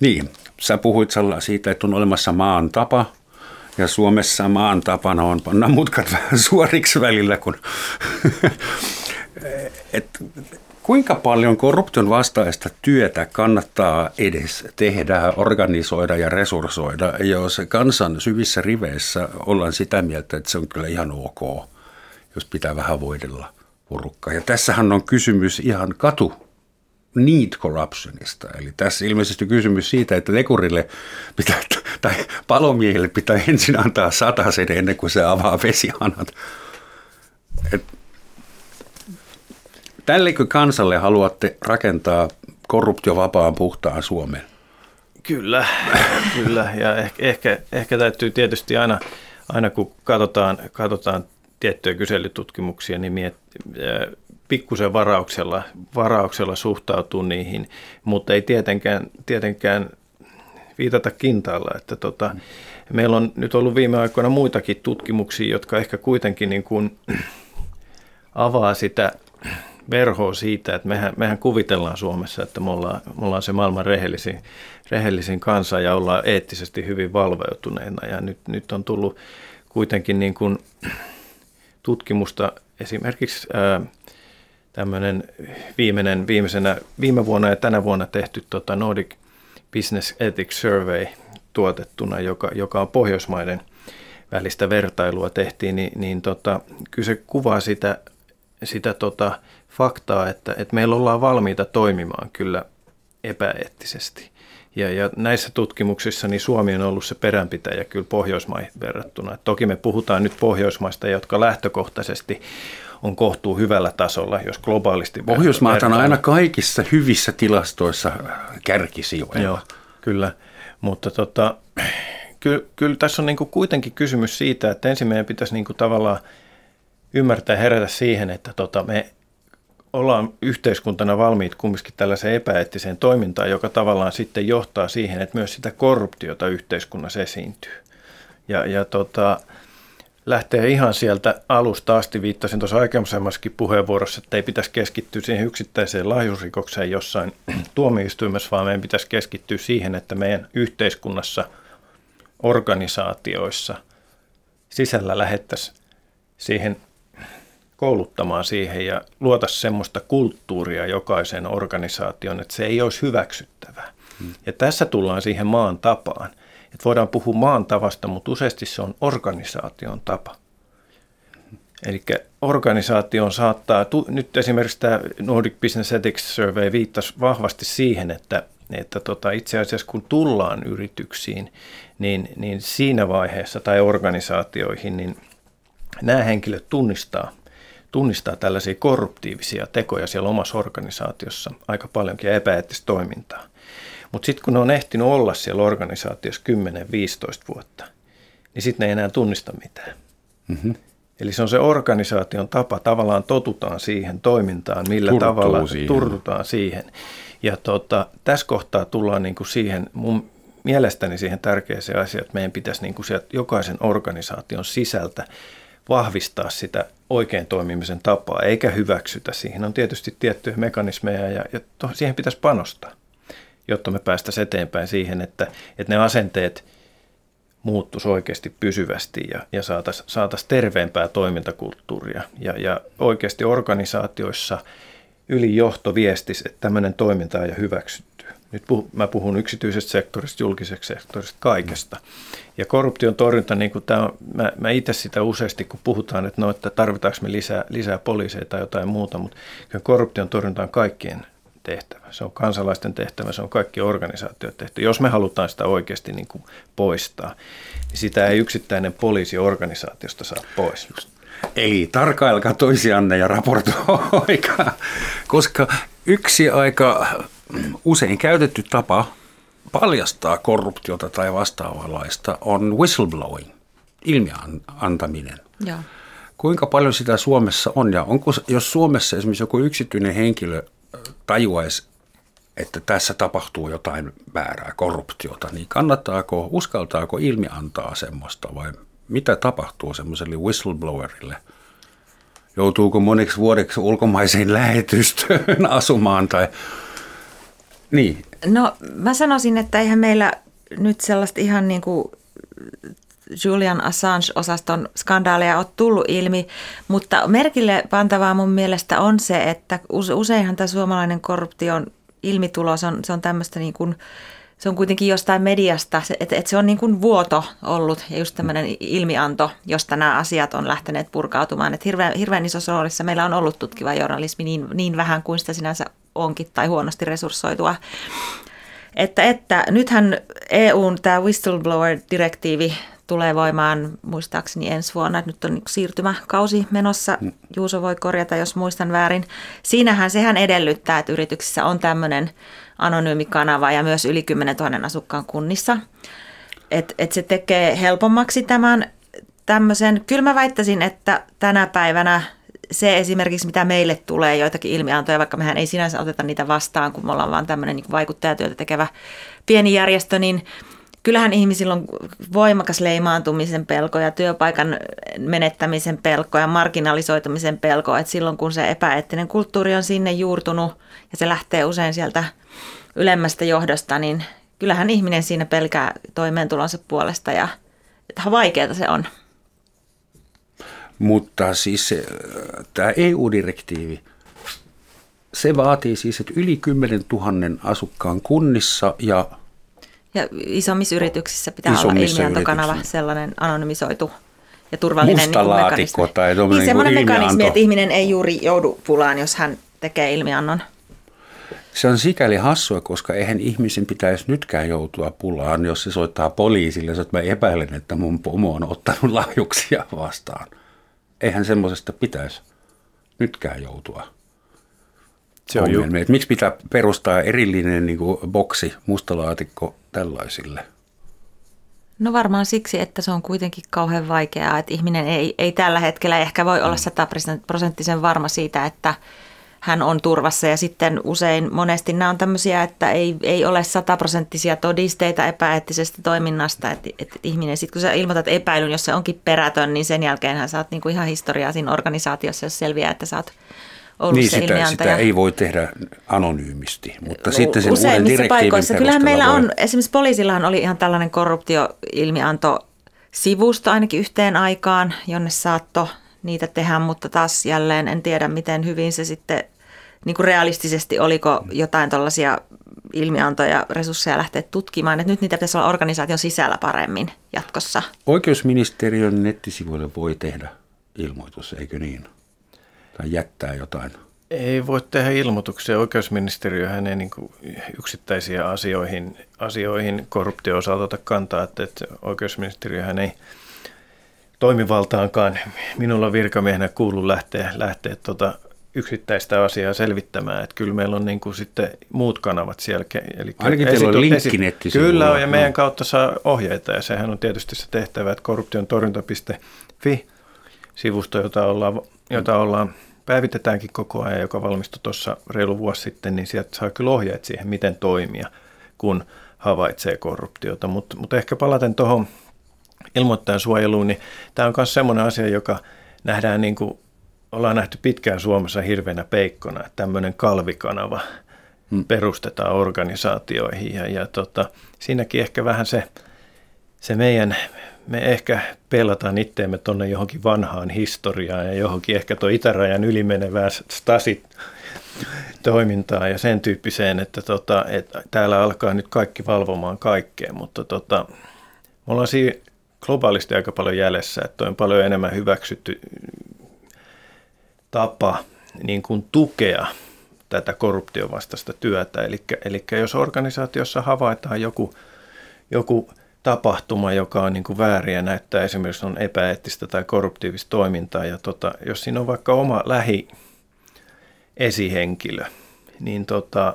niin, sä puhuit siitä, että on olemassa maan tapa, ja Suomessa maan tapana on panna mutkat vähän suoriksi välillä, kun et, kuinka paljon korruption vastaista työtä kannattaa edes tehdä, organisoida ja resurssoida, jos kansan syvissä riveissä ollaan sitä mieltä, että se on kyllä ihan ok, jos pitää vähän voidella porukkaa. Ja tässähän on kysymys ihan katu need corruptionista. Eli tässä ilmeisesti kysymys siitä, että lekurille pitää, tai palomiehille pitää ensin antaa sen ennen kuin se avaa vesihanat. Et, tällekö kansalle haluatte rakentaa korruptiovapaan puhtaan Suomen? Kyllä, kyllä. Ja ehkä, ehkä, ehkä täytyy tietysti aina, aina kun katsotaan, katsotaan tiettyjä kyselytutkimuksia, niin miet, pikkusen varauksella, varauksella suhtautuu niihin, mutta ei tietenkään, tietenkään viitata kintaalla. Että tota. Meillä on nyt ollut viime aikoina muitakin tutkimuksia, jotka ehkä kuitenkin niin kuin avaa sitä verhoa siitä, että mehän, mehän kuvitellaan Suomessa, että me ollaan, me ollaan se maailman rehellisin, rehellisin kansa ja ollaan eettisesti hyvin valveutuneena. Ja nyt, nyt on tullut kuitenkin niin kuin tutkimusta esimerkiksi ää, tämmöinen viimeinen, viimeisenä, viime vuonna ja tänä vuonna tehty tota Nordic Business Ethics Survey tuotettuna, joka, joka on Pohjoismaiden välistä vertailua tehtiin, niin, niin tota, kyllä se kuvaa sitä, sitä tota faktaa, että, että meillä ollaan valmiita toimimaan kyllä epäeettisesti. Ja, ja näissä tutkimuksissa niin Suomi on ollut se peränpitäjä kyllä Pohjoismaihin verrattuna. Et toki me puhutaan nyt Pohjoismaista, jotka lähtökohtaisesti on kohtuu hyvällä tasolla, jos globaalisti... Pohjoismaat on aina kaikissa hyvissä tilastoissa kärkisijoilla. Joo, kyllä. Mutta tota, kyllä, kyllä tässä on niinku kuitenkin kysymys siitä, että ensin meidän pitäisi niinku tavallaan ymmärtää herätä siihen, että tota, me ollaan yhteiskuntana valmiit kumminkin tällaiseen epäeettiseen toimintaan, joka tavallaan sitten johtaa siihen, että myös sitä korruptiota yhteiskunnassa esiintyy. Ja, ja tota, lähtee ihan sieltä alusta asti, viittasin tuossa aikaisemmassakin puheenvuorossa, että ei pitäisi keskittyä siihen yksittäiseen lahjusrikokseen jossain tuomioistuimessa, vaan meidän pitäisi keskittyä siihen, että meidän yhteiskunnassa, organisaatioissa sisällä lähettäisiin siihen kouluttamaan siihen ja luota semmoista kulttuuria jokaisen organisaation, että se ei olisi hyväksyttävää. Hmm. Ja tässä tullaan siihen maan tapaan. Että voidaan puhua maan tavasta, mutta useasti se on organisaation tapa. Eli organisaation saattaa, nyt esimerkiksi tämä Nordic Business Ethics Survey viittasi vahvasti siihen, että, että tota, itse asiassa kun tullaan yrityksiin, niin, niin siinä vaiheessa tai organisaatioihin, niin nämä henkilöt tunnistaa tunnistaa tällaisia korruptiivisia tekoja siellä omassa organisaatiossa aika paljonkin ja epäeettistä toimintaa. Mutta sitten kun ne on ehtinyt olla siellä organisaatiossa 10-15 vuotta, niin sitten ne ei enää tunnista mitään. Mm-hmm. Eli se on se organisaation tapa, tavallaan totutaan siihen toimintaan, millä Turtuu tavalla siihen. turtutaan siihen. Ja tota, tässä kohtaa tullaan niinku siihen, mun mielestäni siihen tärkeäseen asiaan, että meidän pitäisi niinku sieltä jokaisen organisaation sisältä vahvistaa sitä oikein toimimisen tapaa, eikä hyväksytä. Siihen on tietysti tiettyjä mekanismeja ja, ja to, siihen pitäisi panostaa, jotta me päästäisiin eteenpäin siihen, että, että ne asenteet muuttuisi oikeasti pysyvästi ja, ja saataisiin saatais terveempää toimintakulttuuria. Ja, ja oikeasti organisaatioissa yli johto viestisi, että tämmöinen toiminta on jo hyväksytty. Nyt puh, mä puhun yksityisestä sektorista, julkisesta sektorista, kaikesta. Ja korruption torjunta, niin kuin tämä mä, mä itse sitä useasti, kun puhutaan, että, no, että tarvitaanko me lisää, lisää poliiseja tai jotain muuta, mutta korruption torjunta on kaikkien tehtävä. Se on kansalaisten tehtävä, se on kaikki organisaatioiden tehtävä. Jos me halutaan sitä oikeasti niin kuin poistaa, niin sitä ei yksittäinen poliisi organisaatiosta saa pois. Eli tarkailkaa toisianne ja raportoikaa, koska yksi aika usein käytetty tapa paljastaa korruptiota tai vastaavanlaista on whistleblowing, ilmiön antaminen. Joo. Kuinka paljon sitä Suomessa on ja onko, jos Suomessa esimerkiksi joku yksityinen henkilö tajuaisi, että tässä tapahtuu jotain väärää korruptiota, niin kannattaako, uskaltaako ilmi antaa semmoista vai mitä tapahtuu semmoiselle whistleblowerille? Joutuuko moneksi vuodeksi ulkomaiseen lähetystöön asumaan tai niin? No mä sanoisin, että eihän meillä nyt sellaista ihan niin kuin Julian Assange-osaston skandaaleja ole tullut ilmi, mutta merkille pantavaa mun mielestä on se, että useinhan tämä suomalainen korruption ilmitulos on, se on tämmöistä niin kuin, se on kuitenkin jostain mediasta, että, että se on niin kuin vuoto ollut ja just tämmöinen ilmianto, josta nämä asiat on lähteneet purkautumaan. Että hirveän, hirveän isossa roolissa meillä on ollut tutkiva journalismi niin, niin vähän kuin sitä sinänsä onkin tai huonosti resurssoitua. Että, että nythän EUn tämä whistleblower-direktiivi tulee voimaan muistaakseni ensi vuonna. Nyt on siirtymäkausi menossa. Mm. Juuso voi korjata, jos muistan väärin. Siinähän sehän edellyttää, että yrityksissä on tämmöinen anonyymi kanava ja myös yli 10 000 asukkaan kunnissa. Että et se tekee helpommaksi tämän tämmöisen. Kyllä mä väittäisin, että tänä päivänä se esimerkiksi, mitä meille tulee, joitakin ilmiantoja, vaikka mehän ei sinänsä oteta niitä vastaan, kun me ollaan vaan tämmöinen niin vaikuttajatyötä tekevä pieni järjestö, niin kyllähän ihmisillä on voimakas leimaantumisen pelko ja työpaikan menettämisen pelko ja marginalisoitumisen pelko, että silloin kun se epäeettinen kulttuuri on sinne juurtunut ja se lähtee usein sieltä ylemmästä johdosta, niin kyllähän ihminen siinä pelkää toimeentulonsa puolesta ja että vaikeaa se on. Mutta siis se, tämä EU-direktiivi, se vaatii siis, että yli 10 000 asukkaan kunnissa ja ja isommissa yrityksissä pitää isommissa olla ilmiantokanava, sellainen anonymisoitu ja turvallinen Musta niin laatikko tai niin, niin semmoinen mekanismi, että ihminen ei juuri joudu pulaan, jos hän tekee ilmiannon. Se on sikäli hassua, koska eihän ihmisen pitäisi nytkään joutua pulaan, jos se soittaa poliisille, että mä epäilen, että mun pomo on ottanut lahjuksia vastaan. Eihän semmoisesta pitäisi nytkään joutua se on. Ju- miksi pitää perustaa erillinen niin kuin boksi, mustalaatikko tällaisille? No varmaan siksi, että se on kuitenkin kauhean vaikeaa, että ihminen ei, ei tällä hetkellä ehkä voi olla sataprosenttisen varma siitä, että hän on turvassa. Ja sitten usein monesti nämä on tämmöisiä, että ei, ei ole sataprosenttisia todisteita epäeettisestä toiminnasta, että, että ihminen sitten kun sä ilmoitat epäilyn, jos se onkin perätön, niin sen jälkeen hän saat niinku ihan historiaa siinä organisaatiossa, jos selviää, että sä oot ollut niin, se sitä, sitä ei voi tehdä anonyymisti, mutta no, sitten sen uuden direktiivin paikoissa. Kyllähän meillä voi... on, esimerkiksi poliisillahan oli ihan tällainen korruptioilmianto sivusto ainakin yhteen aikaan, jonne saatto niitä tehdä, mutta taas jälleen en tiedä, miten hyvin se sitten niin kuin realistisesti, oliko jotain tällaisia ilmiantoja, resursseja lähteä tutkimaan, että nyt niitä pitäisi olla organisaation sisällä paremmin jatkossa. Oikeusministeriön nettisivuille voi tehdä ilmoitus, eikö niin? tai jättää jotain? Ei voi tehdä ilmoituksia. Oikeusministeriöhän ei niin yksittäisiä asioihin, asioihin korruptio osalta ota kantaa, että, että oikeusministeriöhän ei toimivaltaankaan minulla virkamiehenä kuulu lähteä, lähteä tuota yksittäistä asiaa selvittämään. Että kyllä meillä on niin kuin sitten muut kanavat siellä. Eli Ainakin teillä on linkkinetti. Kyllä on, ja meidän no. kautta saa ohjeita, ja sehän on tietysti se tehtävä, että korruption torjunta.fi sivusto, jota ollaan, jota ollaan päivitetäänkin koko ajan, joka valmistui tuossa reilu vuosi sitten, niin sieltä saa kyllä ohjeet siihen, miten toimia, kun havaitsee korruptiota. Mutta mut ehkä palaten tuohon ilmoittajan suojeluun, niin tämä on myös semmoinen asia, joka nähdään niin kuin ollaan nähty pitkään Suomessa hirveänä peikkona, että tämmöinen kalvikanava hmm. perustetaan organisaatioihin ja, ja tota, siinäkin ehkä vähän se, se meidän me ehkä pelataan itteemme tuonne johonkin vanhaan historiaan ja johonkin ehkä tuo itärajan ylimenevää stasit toimintaa ja sen tyyppiseen, että, tota, että täällä alkaa nyt kaikki valvomaan kaikkea, mutta tota, me ollaan siinä globaalisti aika paljon jäljessä, että on paljon enemmän hyväksytty tapa niin kuin tukea tätä korruptiovastaista työtä. Eli, eli jos organisaatiossa havaitaan joku, joku tapahtuma, joka on niin kuin väärin ja näyttää esimerkiksi on epäeettistä tai korruptiivista toimintaa, ja tota, jos siinä on vaikka oma lähi esihenkilö, niin tota,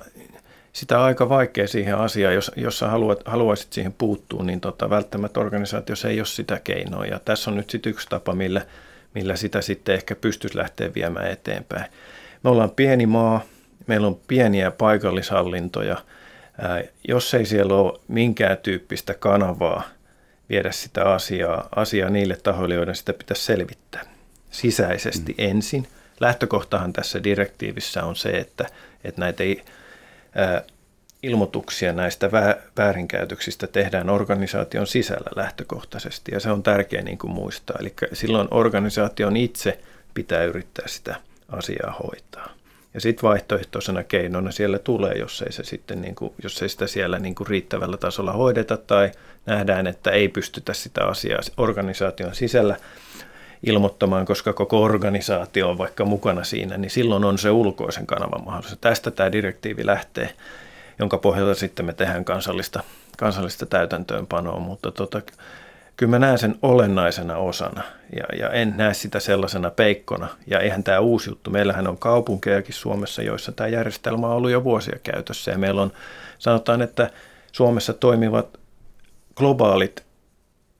sitä on aika vaikea siihen asiaan, jos, jos sä haluat, haluaisit siihen puuttua, niin tota, välttämättä organisaatiossa ei ole sitä keinoa. Ja tässä on nyt sitten yksi tapa, millä, millä sitä sitten ehkä pystyisi lähteä viemään eteenpäin. Me ollaan pieni maa, meillä on pieniä paikallishallintoja. Jos ei siellä ole minkään tyyppistä kanavaa viedä sitä asiaa, asiaa niille tahoille, joiden sitä pitäisi selvittää sisäisesti mm. ensin. Lähtökohtahan tässä direktiivissä on se, että, että näitä ei, ää, ilmoituksia näistä väärinkäytöksistä tehdään organisaation sisällä lähtökohtaisesti, ja se on tärkeää niin kuin muistaa. Eli silloin organisaation itse pitää yrittää sitä asiaa hoitaa. Ja sitten vaihtoehtoisena keinona siellä tulee, jos ei, se sitten niin kuin, jos ei sitä siellä niin kuin riittävällä tasolla hoideta tai nähdään, että ei pystytä sitä asiaa organisaation sisällä ilmoittamaan, koska koko organisaatio on vaikka mukana siinä, niin silloin on se ulkoisen kanavan mahdollisuus. Tästä tämä direktiivi lähtee, jonka pohjalta sitten me tehdään kansallista, kansallista täytäntöönpanoa, mutta tota, kyllä mä näen sen olennaisena osana ja, ja en näe sitä sellaisena peikkona. Ja eihän tämä uusi juttu, meillähän on kaupunkejakin Suomessa, joissa tämä järjestelmä on ollut jo vuosia käytössä ja meillä on, sanotaan, että Suomessa toimivat globaalit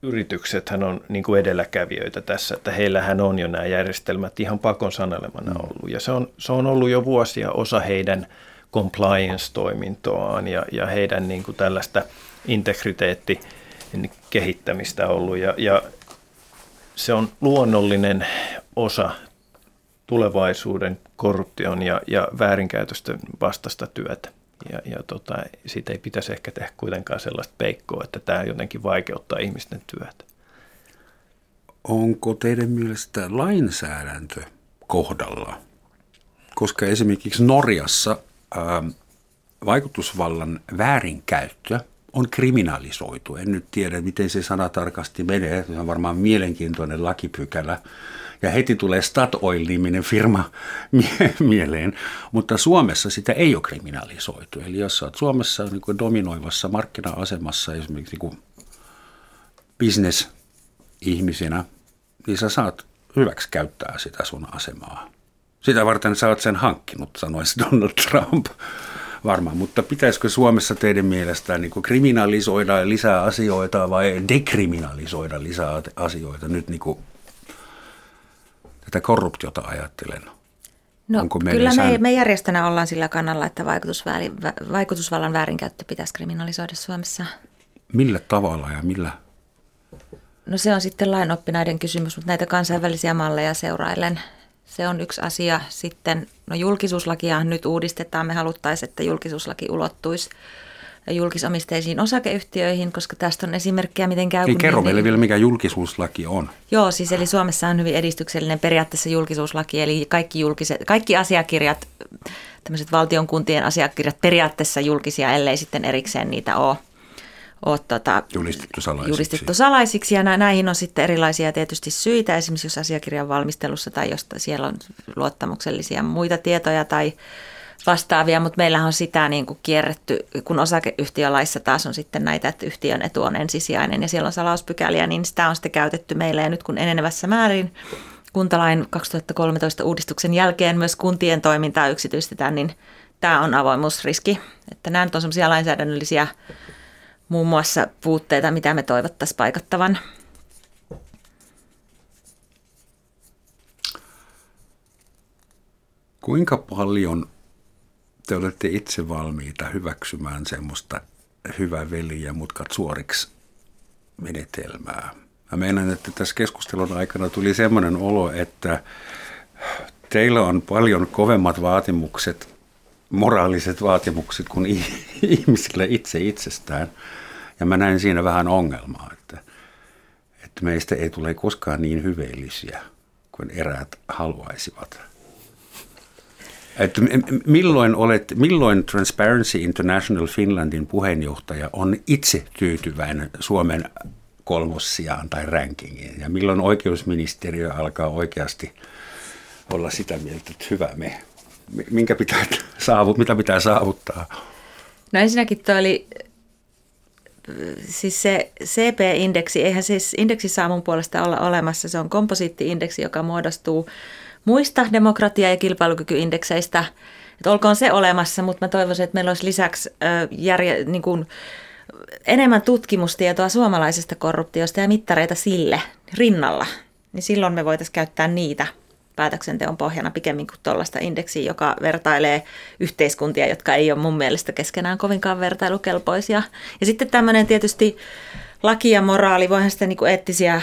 yritykset hän on niin kuin edelläkävijöitä tässä, että heillähän on jo nämä järjestelmät ihan pakon sanelemana mm. ollut. Ja se on, se on ollut jo vuosia osa heidän compliance-toimintoaan ja, ja heidän niin kuin tällaista integriteetti kehittämistä ollut. Ja, ja se on luonnollinen osa tulevaisuuden korruption ja, ja väärinkäytösten vastaista työtä. Ja, ja tota, siitä ei pitäisi ehkä tehdä kuitenkaan sellaista peikkoa, että tämä jotenkin vaikeuttaa ihmisten työtä. Onko teidän mielestä lainsäädäntö kohdalla? Koska esimerkiksi Norjassa vaikutusvallan väärinkäyttö on kriminalisoitu. En nyt tiedä, miten se sana tarkasti menee. Se on varmaan mielenkiintoinen lakipykälä ja heti tulee Statoil-niminen firma mieleen, mutta Suomessa sitä ei ole kriminalisoitu. Eli jos olet Suomessa niin dominoivassa markkina-asemassa esimerkiksi niin business-ihmisenä, niin sä saat hyväksi käyttää sitä sun asemaa. Sitä varten sä oot sen hankkinut, sanoisi Donald Trump varmaan. Mutta pitäisikö Suomessa teidän mielestään niin kriminalisoida lisää asioita vai dekriminalisoida lisää asioita nyt niin kuin tätä korruptiota ajattelen? No, Onko kyllä me, me järjestönä ollaan sillä kannalla, että vaikutusvallan väärinkäyttö pitäisi kriminalisoida Suomessa. Millä tavalla ja millä? No se on sitten lainoppineiden kysymys, mutta näitä kansainvälisiä malleja seurailen. Se on yksi asia. Sitten, no julkisuuslakia nyt uudistetaan. Me haluttaisiin, että julkisuuslaki ulottuisi julkisomisteisiin osakeyhtiöihin, koska tästä on esimerkkejä, miten käy. Niin, kerro meille vielä, mikä julkisuuslaki on. Joo, siis eli Suomessa on hyvin edistyksellinen periaatteessa julkisuuslaki, eli kaikki, julkiset, kaikki asiakirjat, tämmöiset valtion kuntien asiakirjat periaatteessa julkisia, ellei sitten erikseen niitä ole ole tuota, julistettu, salaisiksi. julistettu salaisiksi. Ja näihin on sitten erilaisia tietysti syitä, esimerkiksi jos asiakirjan valmistelussa tai jos siellä on luottamuksellisia muita tietoja tai vastaavia, mutta meillähän on sitä niin kuin kierretty, kun osakeyhtiölaissa taas on sitten näitä, että yhtiön etu on ensisijainen ja siellä on salauspykäliä, niin sitä on sitten käytetty meillä ja nyt kun enenevässä määrin kuntalain 2013 uudistuksen jälkeen myös kuntien toimintaa yksityistetään, niin tämä on avoimuusriski. Että nämä nyt on sellaisia lainsäädännöllisiä muun muassa puutteita, mitä me toivottaisiin paikattavan. Kuinka paljon te olette itse valmiita hyväksymään semmoista hyvä veli ja mutkat suoriksi menetelmää. Mä meinaan, että tässä keskustelun aikana tuli semmoinen olo, että teillä on paljon kovemmat vaatimukset, moraaliset vaatimukset kuin ihmisille itse itsestään. Ja mä näen siinä vähän ongelmaa, että, että meistä ei tule koskaan niin hyveellisiä kuin eräät haluaisivat. Että milloin, olet, milloin Transparency International Finlandin puheenjohtaja on itse tyytyväinen Suomen kolmossijaan tai rankingiin ja milloin oikeusministeriö alkaa oikeasti olla sitä mieltä, että hyvä me, minkä pitää saavut, mitä pitää saavuttaa? No ensinnäkin tuo oli siis se CP-indeksi, eihän siis indeksi saa mun puolesta olla olemassa. Se on komposiitti-indeksi, joka muodostuu muista demokratia- ja kilpailukykyindekseistä. Että olkoon se olemassa, mutta mä toivoisin, että meillä olisi lisäksi järje, niin kuin, enemmän tutkimustietoa suomalaisesta korruptiosta ja mittareita sille rinnalla. Niin silloin me voitaisiin käyttää niitä päätöksenteon pohjana pikemmin kuin tuollaista indeksiä, joka vertailee yhteiskuntia, jotka ei ole mun mielestä keskenään kovinkaan vertailukelpoisia. Ja sitten tämmöinen tietysti laki ja moraali, voihan sitten niin eettisiä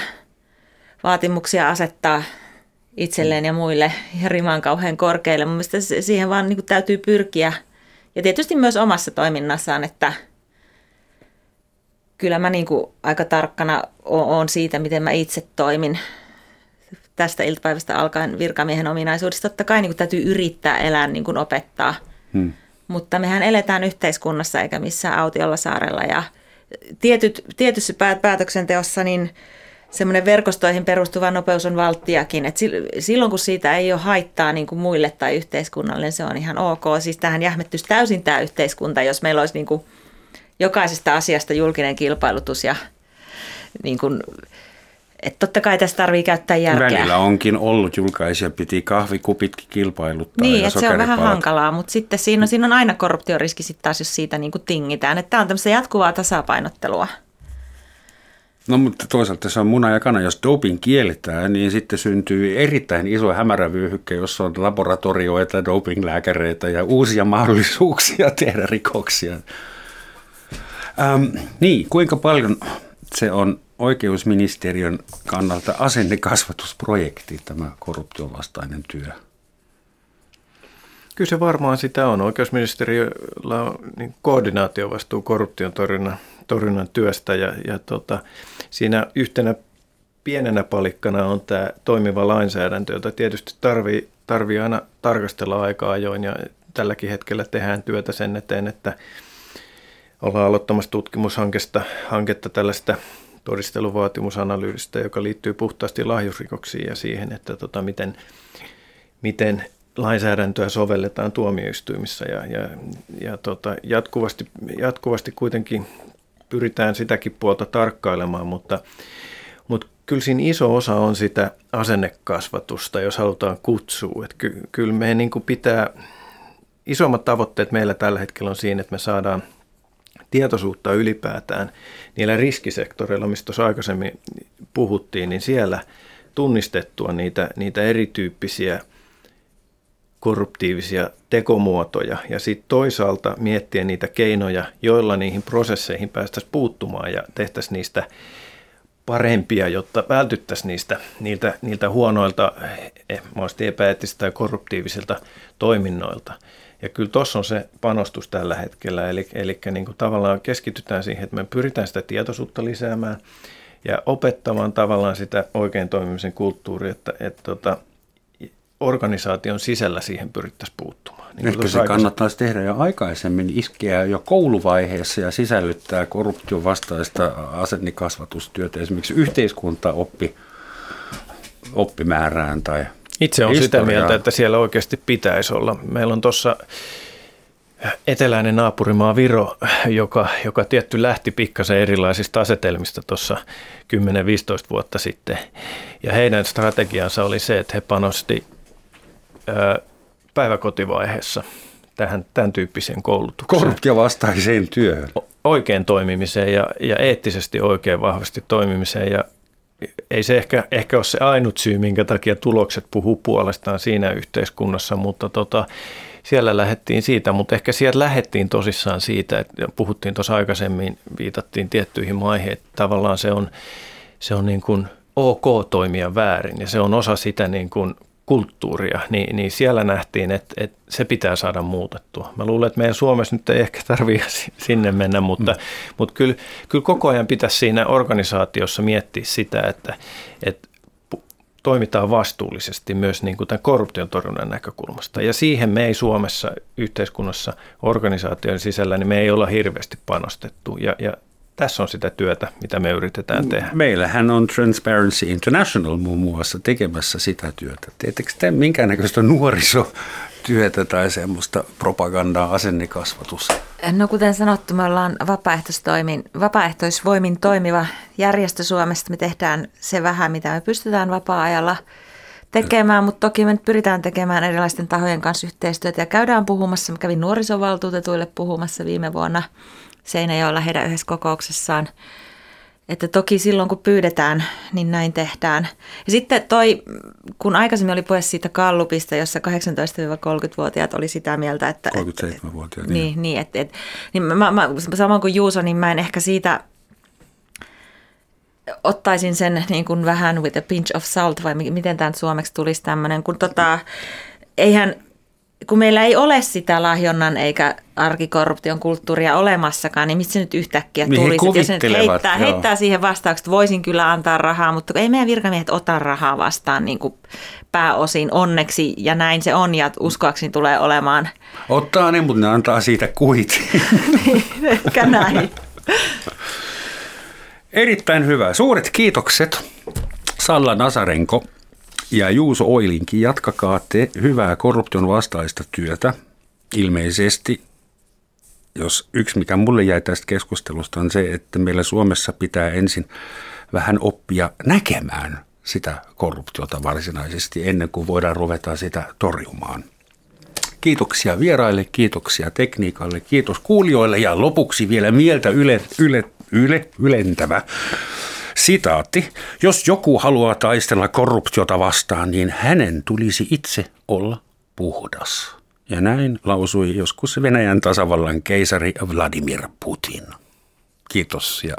vaatimuksia asettaa itselleen ja muille ja rimaan kauhean korkeille. Mun mielestä siihen vaan niin täytyy pyrkiä. Ja tietysti myös omassa toiminnassaan, että kyllä mä niin aika tarkkana oon siitä, miten mä itse toimin tästä iltapäivästä alkaen virkamiehen ominaisuudesta. Totta kai niin kuin täytyy yrittää elää niin kuin opettaa, hmm. mutta mehän eletään yhteiskunnassa eikä missään autiolla saarella. Ja tietyt, tietyssä päätöksenteossa niin semmoinen verkostoihin perustuva nopeus on valttiakin. Et silloin kun siitä ei ole haittaa niin kuin muille tai yhteiskunnalle, niin se on ihan ok. Siis tähän jähmettyisi täysin tämä yhteiskunta, jos meillä olisi niin kuin jokaisesta asiasta julkinen kilpailutus ja niin kuin että totta kai tässä tarvii käyttää järkeä. Välillä onkin ollut julkaisia, piti kahvikupitkin kilpailuttaa. Niin, että se on vähän hankalaa, mutta sitten siinä on, siinä on aina korruptioriski sitten taas, jos siitä niin kuin tingitään. Että tämä on tämmöistä jatkuvaa tasapainottelua. No mutta toisaalta se on muna ja kana. Jos doping kielletään, niin sitten syntyy erittäin iso hämärävyöhykke, jossa on laboratorioita, dopinglääkäreitä ja uusia mahdollisuuksia tehdä rikoksia. Ähm, niin, kuinka paljon se on oikeusministeriön kannalta asennekasvatusprojekti, tämä korruption vastainen työ? Kyllä se varmaan sitä on. Oikeusministeriöllä on niin koordinaatiovastuu korruption torjunnan, torjunnan työstä ja, ja tota, siinä yhtenä pienenä palikkana on tämä toimiva lainsäädäntö, jota tietysti tarvii, tarvii aina tarkastella aika ajoin ja tälläkin hetkellä tehdään työtä sen eteen, että ollaan aloittamassa tutkimushanketta hanketta tällaista todisteluvaatimusanalyysistä, joka liittyy puhtaasti lahjusrikoksiin ja siihen, että tota, miten, miten lainsäädäntöä sovelletaan tuomioistuimissa ja, ja, ja tota, jatkuvasti, jatkuvasti kuitenkin pyritään sitäkin puolta tarkkailemaan, mutta, mutta kyllä siinä iso osa on sitä asennekasvatusta, jos halutaan kutsua. Että ky, kyllä meidän niin pitää, isommat tavoitteet meillä tällä hetkellä on siinä, että me saadaan – tietoisuutta ylipäätään niillä riskisektoreilla, mistä tuossa aikaisemmin puhuttiin, niin siellä tunnistettua niitä, niitä erityyppisiä korruptiivisia tekomuotoja ja sitten toisaalta miettiä niitä keinoja, joilla niihin prosesseihin päästäisiin puuttumaan ja tehtäisiin niistä parempia, jotta vältyttäisiin niistä, niiltä, niiltä huonoilta, eh, mahdollisesti epäeettisiltä tai korruptiivisilta toiminnoilta. Ja kyllä tuossa on se panostus tällä hetkellä, eli, eli niin kuin tavallaan keskitytään siihen, että me pyritään sitä tietoisuutta lisäämään ja opettamaan tavallaan sitä oikein toimimisen kulttuuria, että, että tota, organisaation sisällä siihen pyrittäisiin puuttumaan. Niin Ehkä se kannattaisi tehdä jo aikaisemmin, iskeä jo kouluvaiheessa ja sisällyttää korruption vastaista asennikasvatustyötä esimerkiksi yhteiskuntaoppi oppimäärään tai itse on sitä mieltä, että siellä oikeasti pitäisi olla. Meillä on tuossa eteläinen naapurimaa Viro, joka, joka tietty lähti pikkasen erilaisista asetelmista tuossa 10-15 vuotta sitten. Ja heidän strategiansa oli se, että he panosti päiväkotivaiheessa tähän tämän tyyppiseen koulutukseen. Korruptiovastaiseen työhön. Oikein toimimiseen ja, ja eettisesti oikein vahvasti toimimiseen. Ja ei se ehkä, ehkä ole se ainut syy, minkä takia tulokset puhuu puolestaan siinä yhteiskunnassa, mutta tota, siellä lähdettiin siitä, mutta ehkä siellä lähdettiin tosissaan siitä, että puhuttiin tuossa aikaisemmin, viitattiin tiettyihin maihin, että tavallaan se on, se on niin kuin ok toimia väärin. Ja se on osa sitä niin kuin kulttuuria, niin, niin siellä nähtiin, että, että se pitää saada muutettua. Mä luulen, että meidän Suomessa nyt ei ehkä tarvitse sinne mennä, mutta, mm. mutta kyllä, kyllä koko ajan pitäisi siinä organisaatiossa miettiä sitä, että, että toimitaan vastuullisesti myös niin kuin tämän korruption torjunnan näkökulmasta. Ja siihen me ei Suomessa yhteiskunnassa organisaation sisällä, niin me ei olla hirveästi panostettu. Ja, ja tässä on sitä työtä, mitä me yritetään tehdä. Meillähän on Transparency International muun muassa tekemässä sitä työtä. Teettekö te minkäännäköistä nuorisotyötä tai semmoista propagandaa, asennekasvatusta? No kuten sanottu, me ollaan vapaaehtoistoimin, vapaaehtoisvoimin toimiva järjestö Suomesta. Me tehdään se vähän, mitä me pystytään vapaa-ajalla tekemään, mutta toki me nyt pyritään tekemään erilaisten tahojen kanssa yhteistyötä ja käydään puhumassa. Mä kävin nuorisovaltuutetuille puhumassa viime vuonna Seinäjoella heidän yhdessä kokouksessaan. Että toki silloin kun pyydetään, niin näin tehdään. Ja sitten toi, kun aikaisemmin oli puhe siitä kallupista, jossa 18-30-vuotiaat oli sitä mieltä, että... 37-vuotiaat. Niin, niin, niin että, että niin mä, mä, samoin kuin Juuso, niin mä en ehkä siitä ottaisin sen niin kuin vähän with a pinch of salt, vai miten tämä suomeksi tulisi tämmöinen, kun tota, eihän, kun meillä ei ole sitä lahjonnan eikä arkikorruption kulttuuria olemassakaan, niin mistä nyt yhtäkkiä tulisi? Jos nyt heittää, joo. heittää siihen vastaukset, että voisin kyllä antaa rahaa, mutta ei meidän virkamiehet ota rahaa vastaan niin kuin pääosin onneksi, ja näin se on, ja uskoakseni tulee olemaan Ottaa ne, mutta ne antaa siitä kuit. ehkä näin. Erittäin hyvä. Suuret kiitokset Salla Nasarenko ja Juuso Oilinki. Jatkakaa te hyvää korruption vastaista työtä. Ilmeisesti, jos yksi mikä mulle jäi tästä keskustelusta on se, että meillä Suomessa pitää ensin vähän oppia näkemään sitä korruptiota varsinaisesti ennen kuin voidaan ruveta sitä torjumaan. Kiitoksia vieraille, kiitoksia tekniikalle, kiitos kuulijoille ja lopuksi vielä mieltä yle, yle, yle, ylentävä sitaatti. Jos joku haluaa taistella korruptiota vastaan, niin hänen tulisi itse olla puhdas. Ja näin lausui joskus Venäjän tasavallan keisari Vladimir Putin. Kiitos ja